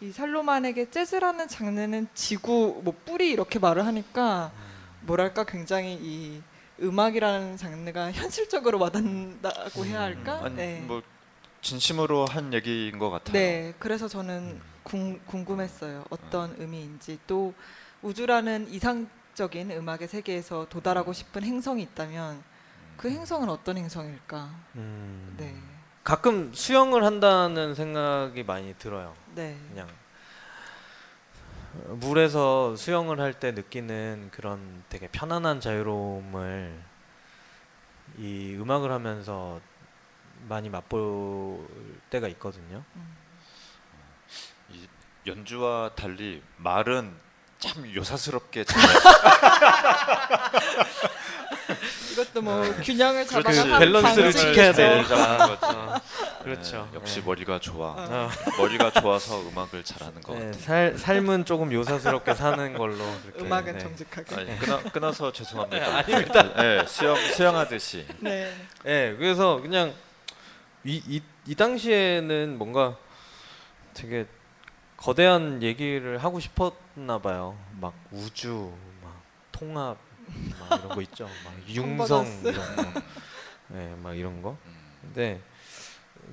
이 살로만에게 재즈라는 장르는 지구 뭐 뿌리 이렇게 말을 하니까 뭐랄까 굉장히 이 음악이라는 장르가 현실적으로 와닿는다고 해야 할까? 아니 네. 뭐 진심으로 한 얘기인 것 같아요. 네, 그래서 저는 궁, 궁금했어요. 어떤 의미인지 또 우주라는 이상적인 음악의 세계에서 도달하고 싶은 행성이 있다면 그 행성은 어떤 행성일까? 음. 네, 가끔 수영을 한다는 생각이 많이 들어요. 네, 그냥 물에서 수영을 할 때 느끼는 그런 되게 편안한 자유로움을 이 음악을 하면서 많이 맛볼 때가 있거든요. 음, 이 연주와 달리 말은 참 요사스럽게 잘 이것도 뭐 균형을 잡아가 밸런스를. 지켜야 잘 되니까. 거지. 어, 그렇죠. 네, 역시 네. 머리가 좋아. 어. 어, 머리가 좋아서 음악을 잘하는 것 네, 같아. 살, 삶은 조금 요사스럽게 사는 걸로 그렇게, 음악은 네. 정직하게. 아니, 끊어, 끊어서 죄송합니다. 네, 아닙니다. 네, 수영 수영하듯이. 네, 네, 그래서 그냥 이, 이, 이 당시에는 뭔가 되게 거대한 얘기를 하고 싶었나 봐요. 막 우주, 막 통합, 막 이런 거 있죠. 막 융성. 이런 거. 네, 막 이런 거. 음, 근데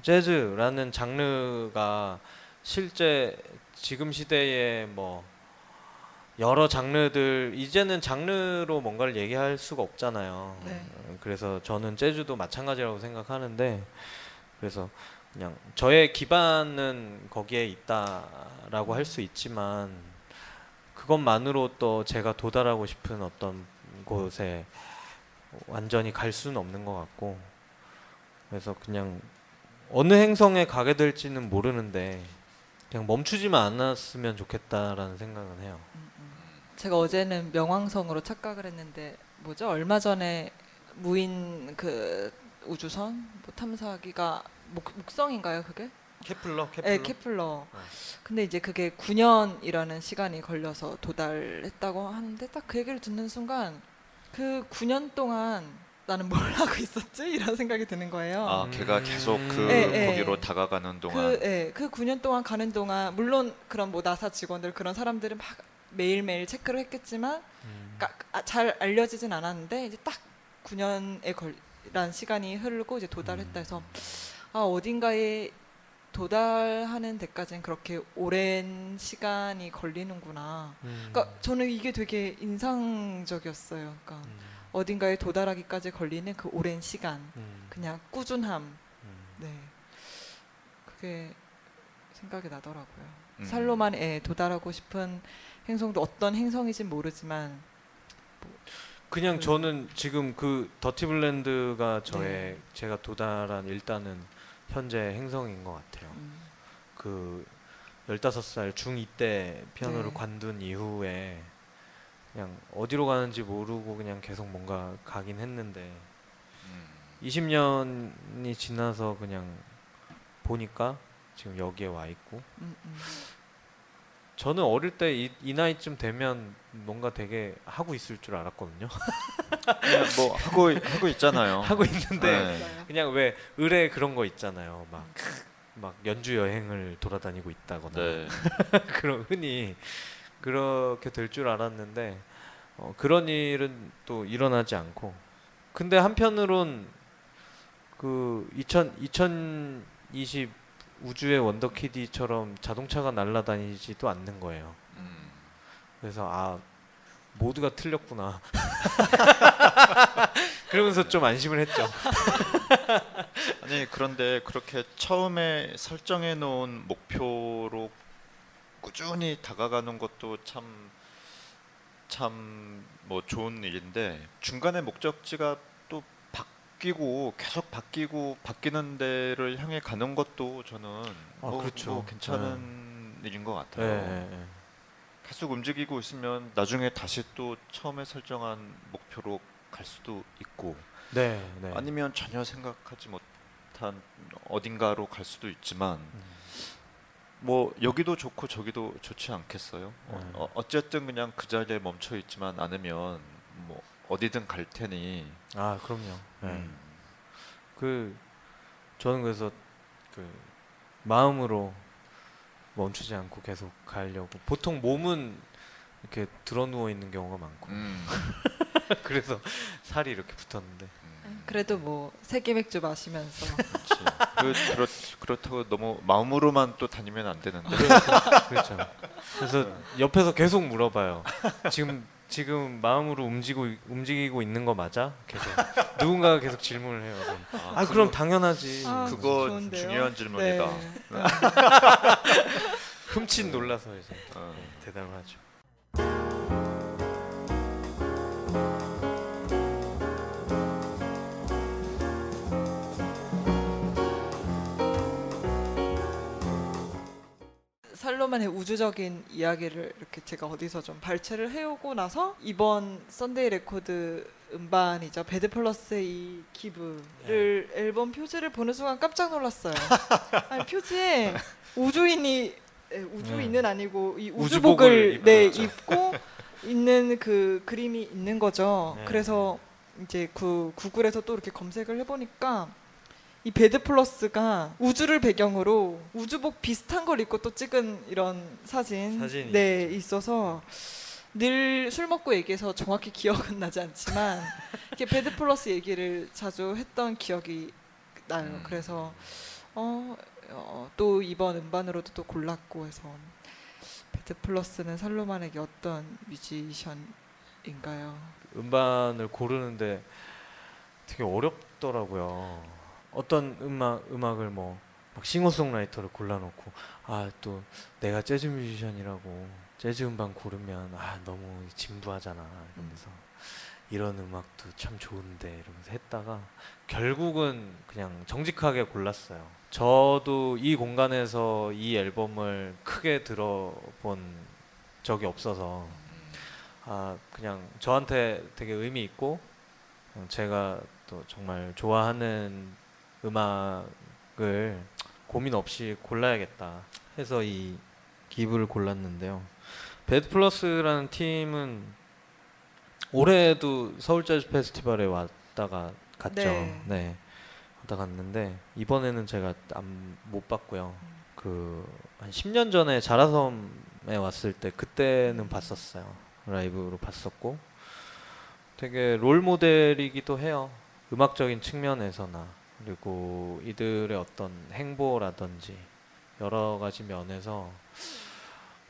재즈라는 장르가 실제 지금 시대에 뭐 여러 장르들 이제는 장르로 뭔가를 얘기할 수가 없잖아요. 네. 어, 그래서 저는 재즈도 마찬가지라고 생각하는데 그래서 그냥 저의 기반은 거기에 있다라고 할 수 있지만 그것만으로 또 제가 도달하고 싶은 어떤 곳에 완전히 갈 수는 없는 것 같고 그래서 그냥 어느 행성에 가게 될지는 모르는데 그냥 멈추지만 않았으면 좋겠다라는 생각은 해요. 제가 어제는 명왕성으로 착각을 했는데 뭐죠? 얼마 전에 무인 그 우주선 뭐 탐사기가 목, 목성인가요, 그게? 케플러, 네, 케플러. 네. 근데 이제 그게 9년이라는 시간이 걸려서 도달했다고 하는데 딱 그 얘기를 듣는 순간 그 9년 동안 나는 뭘 하고 있었지? 이런 생각이 드는 거예요. 아, 걔가 계속 그 네, 네. 거기로 다가가는 동안 그, 예, 그 9년 동안 가는 동안 물론 그런 뭐 나사 직원들 그런 사람들은 막 매일매일 체크를 했겠지만 음. 까- 아, 잘 알려지진 않았는데 이제 딱 9년에 걸란 시간이 흐르고 이제 도달했다 해서 아 어딘가에 도달하는 데까지는 그렇게 오랜 시간이 걸리는구나. 음. 그러니까 저는 이게 되게 인상적이었어요. 그러니까 음. 어딘가에 도달하기까지 걸리는 그 오랜 시간, 음. 그냥 꾸준함. 음. 네, 그게 생각이 나더라고요. 음. 살로만 에 도달하고 싶은 행성도 어떤 행성인지 모르지만 그냥 그- 저는 지금 그 더티블랜드가 저의 네. 제가 도달한 일단은 현재 행성인 것 같아요. 음, 그 15살 중2 때 피아노를 네. 관둔 이후에 그냥 어디로 가는지 모르고 그냥 계속 뭔가 가긴 했는데 음. 20년이 지나서 그냥 보니까 지금 여기에 와 있고 음, 음. 저는 어릴 때 이 나이쯤 되면 뭔가 되게 하고 있을 줄 알았거든요. 뭐 하고 하고 있잖아요. 하고 있는데 네. 그냥 왜 의뢰 그런 거 있잖아요. 막 막 연주 여행을 돌아다니고 있다거나 네. 그런 흔히 그렇게 될 줄 알았는데 어, 그런 일은 또 일어나지 않고 근데 한편으론 그 2000, 2020 우주의 원더키디처럼 자동차가 날아다니지도 않는 거예요. 음. 그래서 아 모두가 틀렸구나. 그러면서 좀 안심을 했죠. 아니 그런데 그렇게 처음에 설정해 놓은 목표로 꾸준히 다가가는 것도 참 참 뭐 좋은 일인데 중간에 목적지가 또 바뀌고 계속 바뀌고 바뀌는 데를 향해 가는 것도 저는 뭐, 그렇죠. 뭐 괜찮은 일인 것 네, 같아요. 네, 네. 계속 움직이고 있으면 나중에 다시 또 처음에 설정한 목표로 갈 수도 있고 네, 네. 아니면 전혀 생각하지 못한 어딘가로 갈 수도 있지만 음. 뭐 여기도 좋고 저기도 좋지 않겠어요? 네. 어, 어쨌든 그냥 그 자리에 멈춰 있지만 않으면 뭐 어디든 갈 테니 아 그럼요. 네. 음, 그 저는 그래서 그 마음으로 멈추지 않고 계속 가려고 보통 몸은 이렇게 드러 누워 있는 경우가 많고 음, 그래서 살이 이렇게 붙었는데 음, 그래도 뭐 세계 맥주 마시면서 그렇지. 그, 그렇, 그렇다고 너무 마음으로만 또 다니면 안 되는데 그렇죠. 그래서 옆에서 계속 물어봐요. 지금 지금 마음으로 움직이고 움직이고 있는 거 맞아? 계속 누군가가 계속 질문을 해요. 그럼. 아 그럼 당연하지. 아, 그거 좋은데요? 중요한 질문이다. 네. 흠칫 놀라서 이제 어. 네, 대답을 하죠. 살로만의 우주적인 이야기를 이렇게 제가 어디서 좀 발췌를 해오고 나서 이번 Sunday Record 음반이죠 Bad Plus의 이 Give를 앨범 표지를 보는 순간 깜짝 놀랐어요. 아니, 표지에 우주인이 에, 우주인은 아니고 이 우주복을 네. 입고 있는 그 그림이 있는 거죠. 네. 그래서 이제 그 구글에서 또 이렇게 검색을 해보니까 이 Bad Plus가 우주를 배경으로 우주복 비슷한 걸 입고 또 찍은 이런 사진 사진이 네. 있어서 늘 술 먹고 얘기해서 정확히 기억은 나지 않지만 이렇게 Bad Plus 얘기를 자주 했던 기억이 나요. 음. 그래서 어, 어, 또 이번 음반으로도 또 골랐고 해서 Bad Plus는 살로만에게 어떤 뮤지션인가요? 음반을 고르는데 되게 어렵더라고요. 어떤 음악 음악을 뭐 막 싱어송라이터를 골라놓고 아 또 내가 재즈 뮤지션이라고 재즈 음반 고르면 아 너무 진부하잖아 이러면서 이런 음악도 참 좋은데 이러면서 했다가 결국은 그냥 정직하게 골랐어요. 저도 이 공간에서 이 앨범을 크게 들어본 적이 없어서 아 그냥 저한테 되게 의미 있고 어, 제가 또 정말 좋아하는 음악을 고민 없이 골라야겠다 해서 이 기부를 골랐는데요. 배드 플러스라는 팀은 올해도 서울 재즈 페스티벌에 왔다가 갔죠. 네. 네. 왔다 갔는데 이번에는 제가 안, 못 봤고요. 그 한 10년 전에 자라섬에 왔을 때 그때는 봤었어요. 라이브로 봤었고 되게 롤 모델이기도 해요. 음악적인 측면에서나 그리고 이들의 어떤 행보라든지 여러 가지 면에서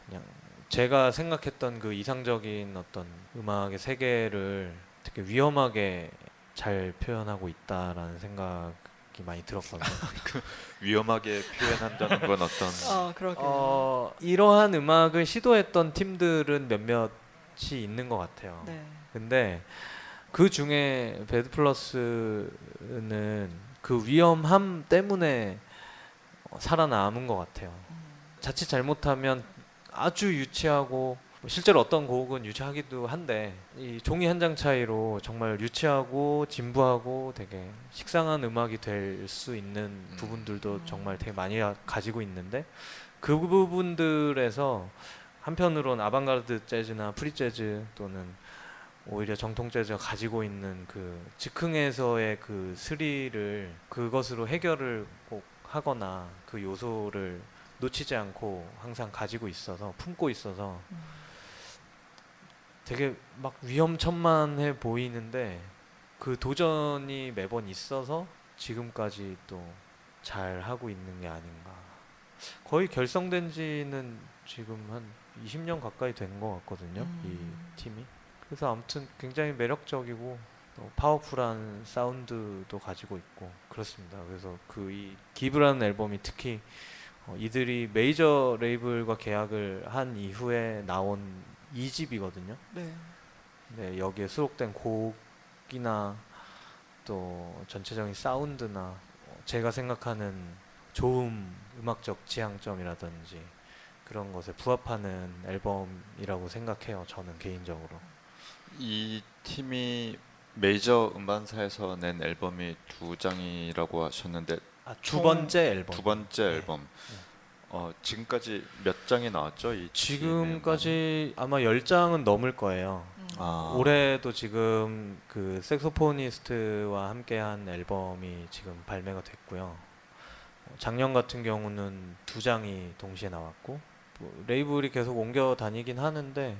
그냥 제가 생각했던 그 이상적인 어떤 음악의 세계를 되게 위험하게 잘 표현하고 있다라는 생각이 많이 들었거든요. 위험하게 표현한다는 건 어떤 아 그러게요. 어, 이러한 음악을 시도했던 팀들은 몇몇이 있는 것 같아요. 네. 근데 그 중에 배드 플러스는 그 위험함 때문에 어, 살아남은 것 같아요. 음. 자칫 잘못하면 아주 유치하고 뭐 실제로 어떤 곡은 유치하기도 한데 이 종이 한 장 차이로 정말 유치하고 진부하고 되게 식상한 음악이 될 수 있는 음. 부분들도 정말 되게 많이 가- 가지고 있는데 그 부분들에서 한편으로는 아방가르드 재즈나 프리 재즈 또는 오히려 정통 재즈가 가지고 있는 그 즉흥에서의 그 스릴을 그것으로 해결을 꼭 하거나 그 요소를 놓치지 않고 항상 가지고 있어서 품고 있어서 음. 되게 막 위험천만해 보이는데 그 도전이 매번 있어서 지금까지 또 잘 하고 있는 게 아닌가. 거의 결성된 지는 지금 한 20년 가까이 된 것 같거든요. 음. 이 팀이. 그래서 아무튼 굉장히 매력적이고 또 파워풀한 사운드도 가지고 있고 그렇습니다. 그래서 그 이 기브라는 앨범이 특히 어, 이들이 메이저 레이블과 계약을 한 이후에 나온 2집이거든요. 네. 네, 여기에 수록된 곡이나 또 전체적인 사운드나 어, 제가 생각하는 좋은 음악적 지향점이라든지 그런 것에 부합하는 앨범이라고 생각해요. 저는 개인적으로. 이 팀이 메이저 음반사에서 낸 앨범이 두 장이라고 하셨는데 아, 두총 번째 앨범. 두 번째 네. 앨범. 어, 지금까지 몇 장이 나왔죠? 이 지금까지 아마 10장은 넘을 거예요. 음. 아, 올해도 지금 그 색소포니스트와 함께 한 앨범이 지금 발매가 됐고요. 어, 작년 같은 경우는 두 장이 동시에 나왔고 뭐 레이블이 계속 옮겨 다니긴 하는데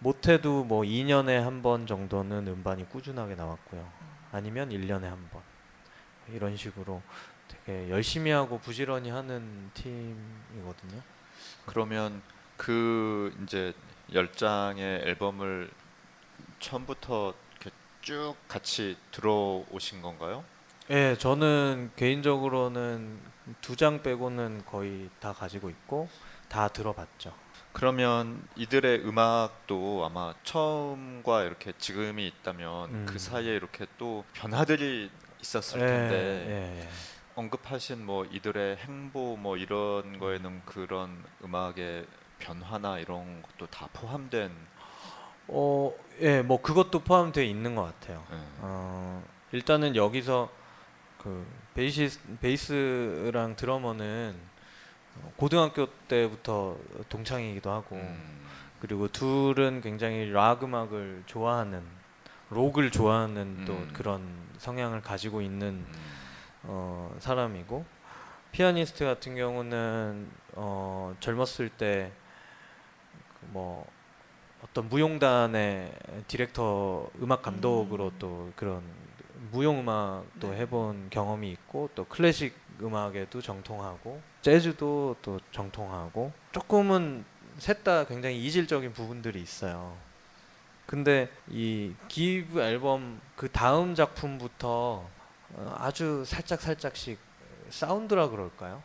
못해도 뭐 2년에 한 번 정도는 음반이 꾸준하게 나왔고요. 아니면 1년에 한 번. 이런 식으로 되게 열심히 하고 부지런히 하는 팀이거든요. 그러면 그 이제 열 장의 앨범을 처음부터 쭉 같이 들어오신 건가요? 예, 저는 개인적으로는 두 장 빼고는 거의 다 가지고 있고 다 들어봤죠. 그러면 이들의 음악도 아마 처음과 이렇게 지금이 있다면 음. 그 사이에 이렇게 또 변화들이 있었을 예, 텐데 예, 예. 언급하신 뭐 이들의 행보 뭐 이런 거에는 그런 음악의 변화나 이런 것도 다 포함된 어, 예, 뭐 그것도 포함되어 있는 것 같아요. 예. 어, 일단은 여기서 그 베이시 베이스랑 드러머는 고등학교 때부터 동창이기도 하고 음. 그리고 둘은 굉장히 락 음악을 좋아하는 록을 좋아하는 또 음. 그런 성향을 가지고 있는 음. 어, 사람이고 피아니스트 같은 경우는 어, 젊었을 때 뭐 어떤 무용단의 디렉터 음악 감독으로 음. 또 그런 무용 음악도 네. 해본 경험이 있고 또 클래식 음악에도 정통하고 재즈도 또 정통하고 조금은 셋 다 굉장히 이질적인 부분들이 있어요. 근데 이 기브 앨범 그 다음 작품부터 어, 아주 살짝 살짝씩 사운드라 그럴까요?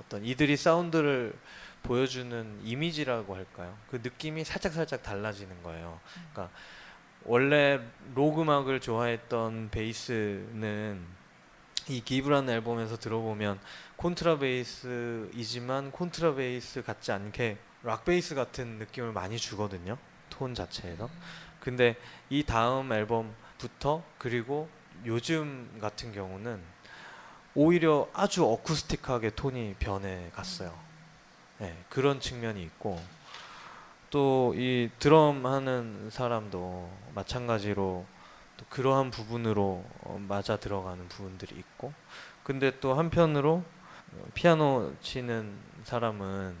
어떤 이들이 사운드를 보여주는 이미지라고 할까요? 그 느낌이 살짝 살짝 달라지는 거예요. 그러니까 원래 록 음악을 좋아했던 베이스는 이 기브라는 앨범에서 들어보면 콘트라 베이스이지만 콘트라 베이스 같지 않게 락 베이스 같은 느낌을 많이 주거든요. 톤 자체에서. 근데 이 다음 앨범부터 그리고 요즘 같은 경우는 오히려 아주 어쿠스틱하게 톤이 변해 갔어요. 네, 그런 측면이 있고 또 이 드럼 하는 사람도 마찬가지로 또 그러한 부분으로 어, 맞아 들어가는 부분들이 있고 근데 또 한편으로 어, 피아노 치는 사람은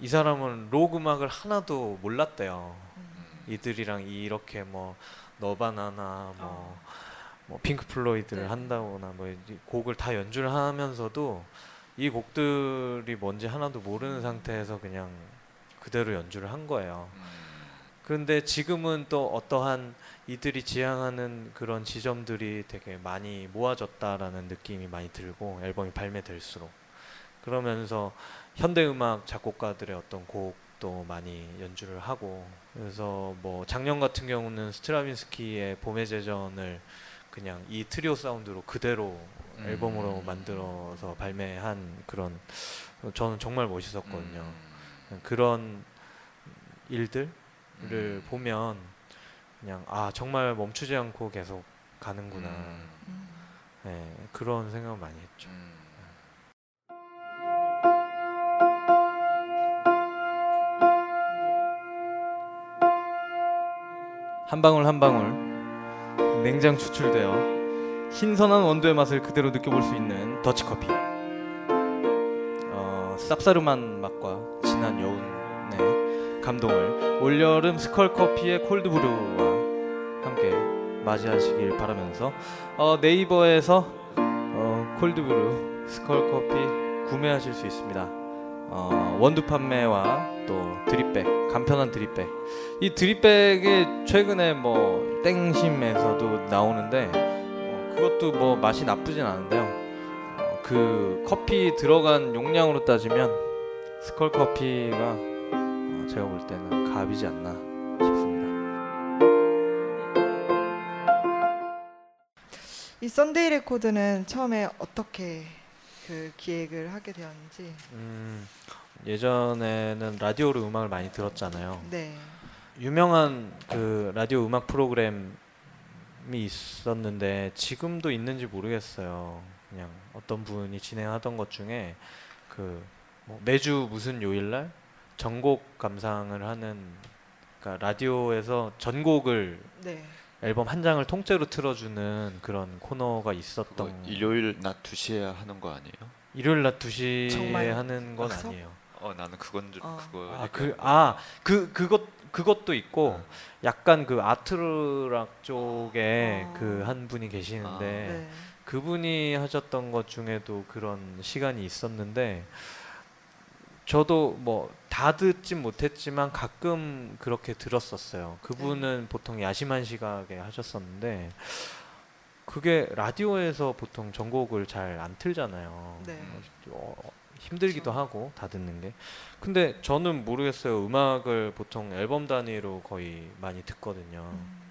이 사람은 록 음악을 하나도 몰랐대요. 음. 이들이랑 이렇게 뭐 너바나나 뭐, 뭐 핑크 플로이드를 네. 한다거나 뭐 이 곡을 다 연주를 하면서도 이 곡들이 뭔지 하나도 모르는 상태에서 그냥 그대로 연주를 한 거예요. 음. 그런데 지금은 또 어떠한 이들이 지향하는 그런 지점들이 되게 많이 모아졌다라는 느낌이 많이 들고 앨범이 발매될수록 그러면서 현대 음악 작곡가들의 어떤 곡도 많이 연주를 하고 그래서 뭐 작년 같은 경우는 스트라빈스키의 봄의 제전을 그냥 이 트리오 사운드로 그대로 음. 앨범으로 만들어서 발매한 그런 저는 정말 멋있었거든요. 음. 그런 일들 을 음. 보면 그냥 아 정말 멈추지 않고 계속 가는구나 음. 음. 네, 그런 생각 많이 했죠. 음. 한 방울 한 방울 냉장 추출되어 신선한 원두의 맛을 그대로 느껴볼 수 있는 더치커피 어, 쌉싸름한 맛과 진한 여운의 감동을 올여름 스컬커피의 콜드브루와 함께 맞이하시길 바라면서 어, 네이버에서 어, 콜드브루 스컬커피 구매하실 수 있습니다 어, 원두 판매와 또 드립백, 간편한 드립백. 이 드립백이 최근에 뭐 땡심에서도 나오는데 어, 그것도 뭐 맛이 나쁘진 않은데요. 어, 그 커피 들어간 용량으로 따지면 스컬 커피가 어, 제가 볼 때는 갑이지 않나 싶습니다. 이 Sunday Record는 처음에 어떻게 그 기획을 하게 되었는지. 음, 예전에는 라디오로 음악을 많이 들었잖아요. 네. 유명한 그 라디오 음악 프로그램이 있었는데 지금도 있는지 모르겠어요. 그냥 어떤 분이 진행하던 것 중에 그 뭐 매주 무슨 요일날 전곡 감상을 하는 그러니까 라디오에서 전곡을 네. 앨범 한 장을 통째로 틀어주는 그런 코너가 있었던 일요일 낮 2시에 하는 거 아니에요? 일요일 낮 2시에 정말 하는 건 막서? 아니에요. 어 나는 그건 줄 어. 그거 아, 그, 아, 그, 그것, 그것도 있고, 어. 약간 그 아트락 쪽에 어. 그한 분이 계시는데, 네. 그분이 하셨던 것 중에도 그런 시간이 있었는데, 저도 뭐 다 듣진 못했지만 가끔 그렇게 들었었어요. 그분은 보통 야심한 시각에 하셨었는데, 그게 라디오에서 보통 전곡을 잘 안 틀잖아요. 네. 어, 힘들기도 그렇죠. 하고 다 듣는 게. 근데 저는 모르겠어요. 음악을 보통 앨범 단위로 거의 많이 듣거든요. 음.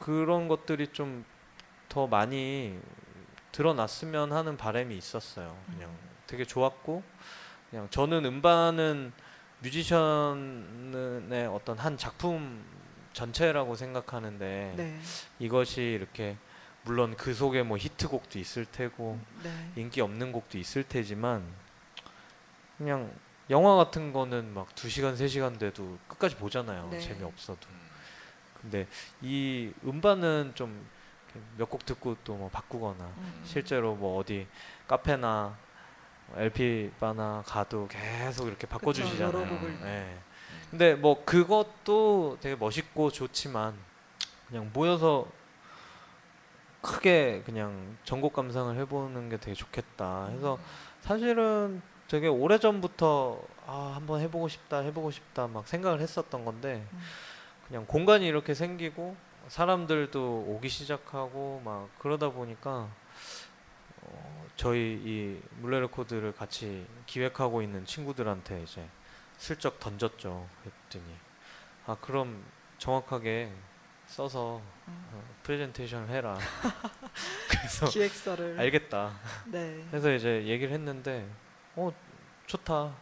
그런 것들이 좀 더 많이 드러났으면 하는 바람이 있었어요. 그냥 음. 되게 좋았고 그냥 저는 음반은 뮤지션의 어떤 한 작품 전체라고 생각하는데 네. 이것이 이렇게 물론 그 속에 뭐 히트곡도 있을 테고 네. 인기 없는 곡도 있을 테지만 그냥 영화 같은 거는 막 2시간 3시간 돼도 끝까지 보잖아요. 네. 재미없어도. 음. 근데 이 음반은 좀 몇 곡 듣고 또 뭐 바꾸거나 음. 실제로 뭐 어디 카페나 LP 바나 가도 계속 이렇게 바꿔주시잖아요. 여러 곡을. 예. 근데 뭐 그것도 되게 멋있고 좋지만 그냥 모여서 크게 그냥 전곡 감상을 해보는 게 되게 좋겠다 해서 사실은 되게 오래 전부터 아 한번 해보고 싶다 해보고 싶다 막 생각을 했었던 건데 음. 그냥 공간이 이렇게 생기고 사람들도 오기 시작하고 막 그러다 보니까 어, 저희 이 물레 레코드를 같이 기획하고 있는 친구들한테 이제 슬쩍 던졌죠. 그랬더니 아 그럼 정확하게 써서 음. 어, 프레젠테이션을 해라. 그래서 기획서를. 알겠다. 네. 해서 이제 얘기를 했는데 어 좋다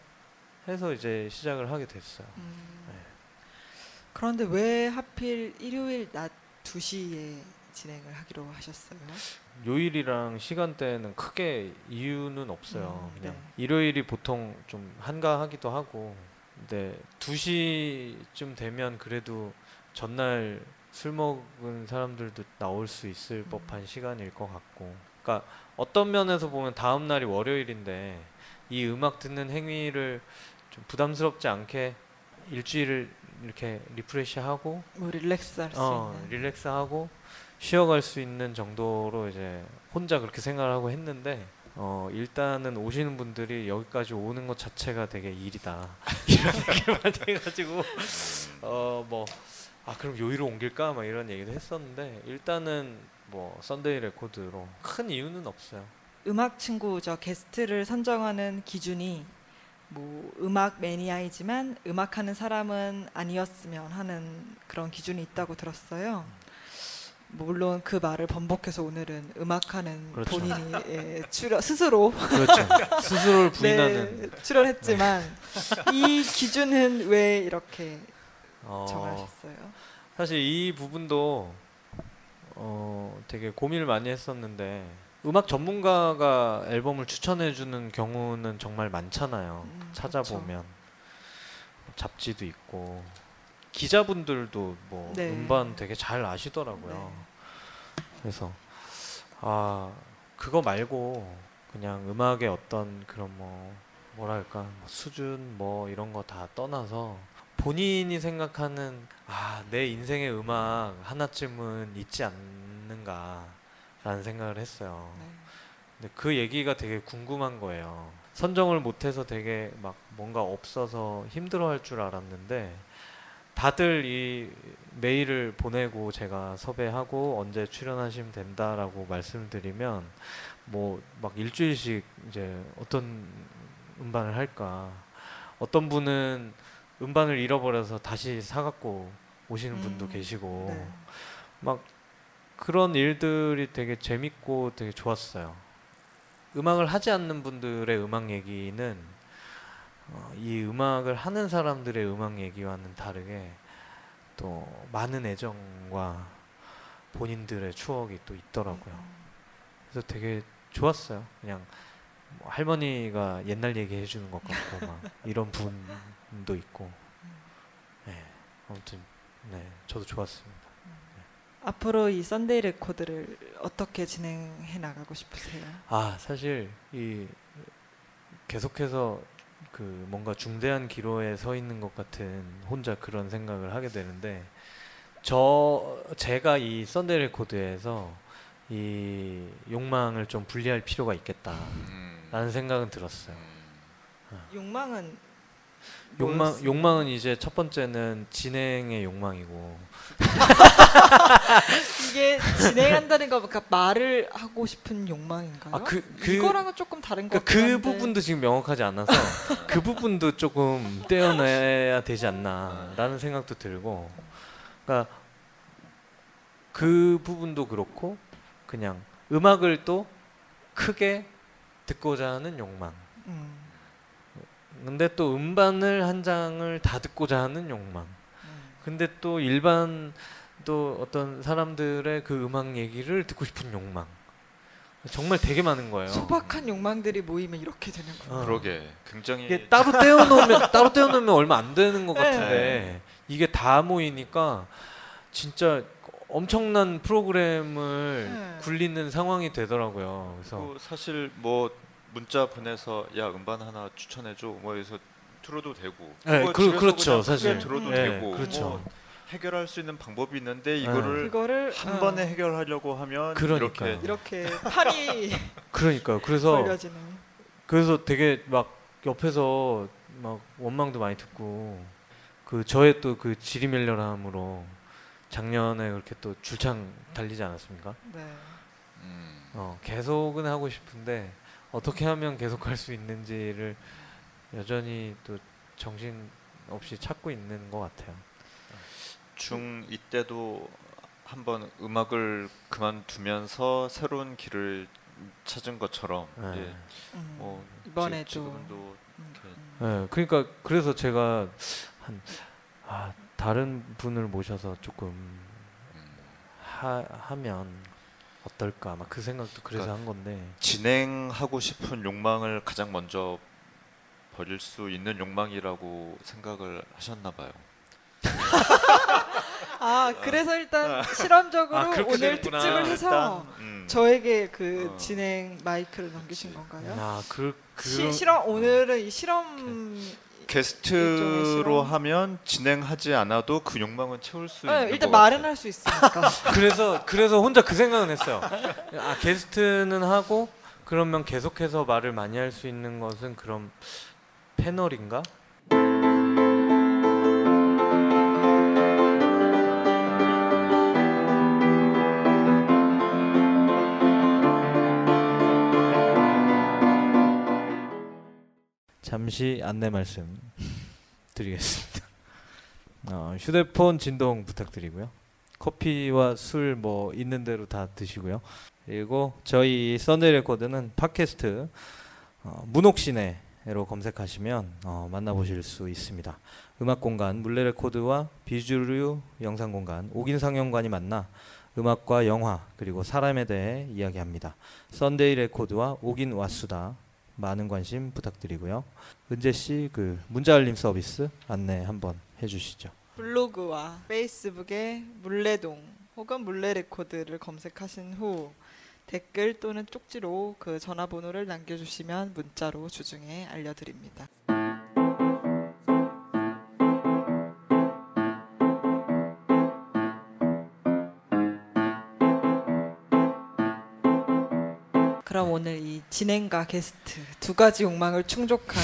해서 이제 시작을 하게 됐어요. 음. 네. 그런데 왜 하필 일요일 낮 2시에 진행을 하기로 하셨어요? 요일이랑 시간대는 크게 이유는 없어요. 음, 그냥 네. 일요일이 보통 좀 한가하기도 하고, 근데 2시쯤 되면 그래도 전날 술 먹은 사람들도 나올 수 있을 음. 법한 시간일 것 같고, 그러니까 어떤 면에서 보면 다음 날이 월요일인데 이 음악 듣는 행위를 좀 부담스럽지 않게 일주일을 이렇게 리프레시하고 뭐 릴렉스 할수 어, 있는. 릴렉스하고 쉬어갈 수 있는 정도로 이제 혼자 그렇게 생각을 하고 했는데 어, 일단은 오시는 분들이 여기까지 오는 것 자체가 되게 일이다 이런 많이 해가지고 어뭐 아 그럼 요일을 옮길까 막 이런 얘기도 했었는데 일단은 뭐 썬데이 레코드로 큰 이유는 없어요. 음악 친구 저 게스트를 선정하는 기준이 뭐 음악 매니아이지만 음악하는 사람은 아니었으면 하는 그런 기준이 있다고 들었어요. 뭐 물론 그 말을 번복해서 오늘은 음악하는 그렇죠. 본인이 예, 출연 스스로 그렇죠. 스스로를 부인하는 네, 출연했지만 이 기준은 왜 이렇게 어, 정하셨어요? 사실 이 부분도 어, 되게 고민을 많이 했었는데 음악 전문가가 앨범을 추천해 주는 경우는 정말 많잖아요. 음, 찾아보면 잡지도 있고 기자분들도 뭐 네. 음반 되게 잘 아시더라고요. 그래서 아 그거 말고 그냥 음악의 어떤 그런 뭐 뭐랄까 뭐 수준 뭐 이런 거 다 떠나서 본인이 생각하는 아 내 인생의 음악 하나쯤은 있지 않는가라는 생각을 했어요. 네. 근데 그 얘기가 되게 궁금한 거예요. 선정을 못해서 되게 막 뭔가 없어서 힘들어할 줄 알았는데 다들 이 메일을 보내고 제가 섭외하고 언제 출연하시면 된다라고 말씀드리면 뭐 막 일주일씩 이제 어떤 음반을 할까 어떤 분은 음반을 잃어버려서 다시 사갖고 오시는 분도 음, 계시고 네. 막 그런 일들이 되게 재밌고 되게 좋았어요. 음악을 하지 않는 분들의 음악 얘기는 어, 이 음악을 하는 사람들의 음악 얘기와는 다르게 또 많은 애정과 본인들의 추억이 또 있더라고요. 그래서 되게 좋았어요. 그냥 뭐 할머니가 옛날 얘기 해 주는 것 같고 막 이런 분도 있고. 네, 아무튼 네, 저도 좋았습니다. 앞으로 이 썬데이 레코드를 어떻게 진행해 나가고 싶으세요? 아 사실 이 계속해서 그 뭔가 중대한 기로에 서 있는 것 같은 혼자 그런 생각을 하게 되는데 저 제가 이 썬데이 레코드에서 이 욕망을 좀 분리할 필요가 있겠다라는 음. 생각은 들었어요. 욕망은 욕망 뭐였어요? 욕망은 이제 첫 번째는 진행의 욕망이고 이게 진행한다는 거 그러니까 말을 하고 싶은 욕망인가요? 아 그 그, 이거랑은 조금 다른 것 그, 같긴 그. 부분도 지금 명확하지 않아서 그 부분도 조금 떼어내야 되지 않나라는 생각도 들고 그러니까 그 부분도 그렇고 그냥 음악을 또 크게 듣고자 하는 욕망 음, 근데 또 음반을 한 장을 다 듣고자 하는 욕망 음. 근데 또 일반 또 어떤 사람들의 그 음악 얘기를 듣고 싶은 욕망 정말 되게 많은 거예요. 소박한 욕망들이 모이면 이렇게 되는구나. 어. 그러게 굉장히 이게 따로 떼어놓으면 따로 떼어놓으면 얼마 안 되는 것 같은데 네. 이게 다 모이니까 진짜 엄청난 프로그램을 네. 굴리는 상황이 되더라고요. 그래서 그 사실 뭐 문자 보내서 야 음반 하나 추천해줘 뭐 해서 들어도 되고 네, 그- 그렇죠, 사실. 들어도 네, 되고 그렇죠. 뭐 해결할 수 있는 방법이 있는데 네. 이거를 그거를 한 어, 번에 해결하려고 하면 그러니까요. 이렇게 이렇게 팔이 그러니까요. 그래서 벌려지는. 그래서 되게 막 옆에서 막 원망도 많이 듣고 그 저의 또 그 지리멸렬함으로 작년에 그렇게 또 줄창 달리지 않았습니까? 네. 음, 어, 계속은 하고 싶은데 어떻게 하면 계속 할 수 있는지를 여전히 또 정신 없이 찾고 있는 것 같아요. 중2 때도 한번 음악을 그만두면서 새로운 길을 찾은 것처럼 네. 이제 음, 뭐 이번에도 지, 지금도 음, 음. 네, 그러니까 그래서 제가 한 아, 다른 분을 모셔서 조금 음, 하, 하면 어떨까 막 그 생각도 그래서 그러니까 한 건데 진행하고 싶은 욕망을 가장 먼저 버릴 수 있는 욕망이라고 생각을 하셨나 봐요. 아 그래서 일단 실험적으로 아, 그렇게 오늘 됐구나. 특집을 해서 일단, 음, 저에게 그 어. 진행 마이크를 넘기신 건가요? 아, 그, 그 시, 실험 오늘은 이 실험 게스트로 실험? 하면 진행하지 않아도 그 욕망은 채울 수 네, 있는 일단 것 말은. 할 수 있으니까. 그래서 그래서 혼자 그 생각은 했어요. 아 게스트는 하고 그러면 계속해서 말을 많이 할 수 있는 것은 그럼 패널인가? 잠시 안내 말씀 드리겠습니다. 어, 휴대폰 진동 부탁드리고요. 커피와 술 뭐 있는 대로 다 드시고요. 그리고 저희 썬데이 레코드는 팟캐스트 어, 문옥시네 로 검색하시면 어, 만나보실 수 있습니다. 음악 공간 물레 레코드와 비주류 영상 공간 옥인 상영관이 만나 음악과 영화 그리고 사람에 대해 이야기합니다. 썬데이 레코드와 옥인 와수다 많은 관심 부탁드리고요. 은재 씨 그 문자 알림 서비스 안내 한번 해주시죠. 블로그와 페이스북에 물레동 혹은 물레 레코드를 검색하신 후 댓글 또는 쪽지로 그 전화번호를 남겨주시면 문자로 주중에 알려드립니다. 그럼 오늘 이 진행과 게스트 두 가지 욕망을 충족한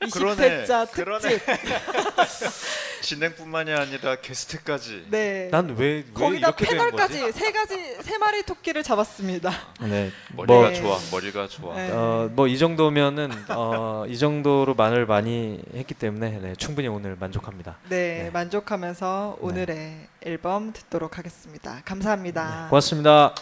그러네, 20회자 그러네. 특집. 진행뿐만이 아니라 게스트까지. 네. 난왜왜 거기다 이렇게? 패널까지 세 가지 세 마리 토끼를 잡았습니다. 네. 머리가 뭐 네. 좋아. 머리가 좋아. 네. 어, 뭐 이 정도면은 어, 이 정도로 말을 많이 했기 때문에 네, 충분히 오늘 만족합니다. 네, 네. 만족하면서 오늘의 앨범 듣도록 하겠습니다. 감사합니다. 고맙습니다.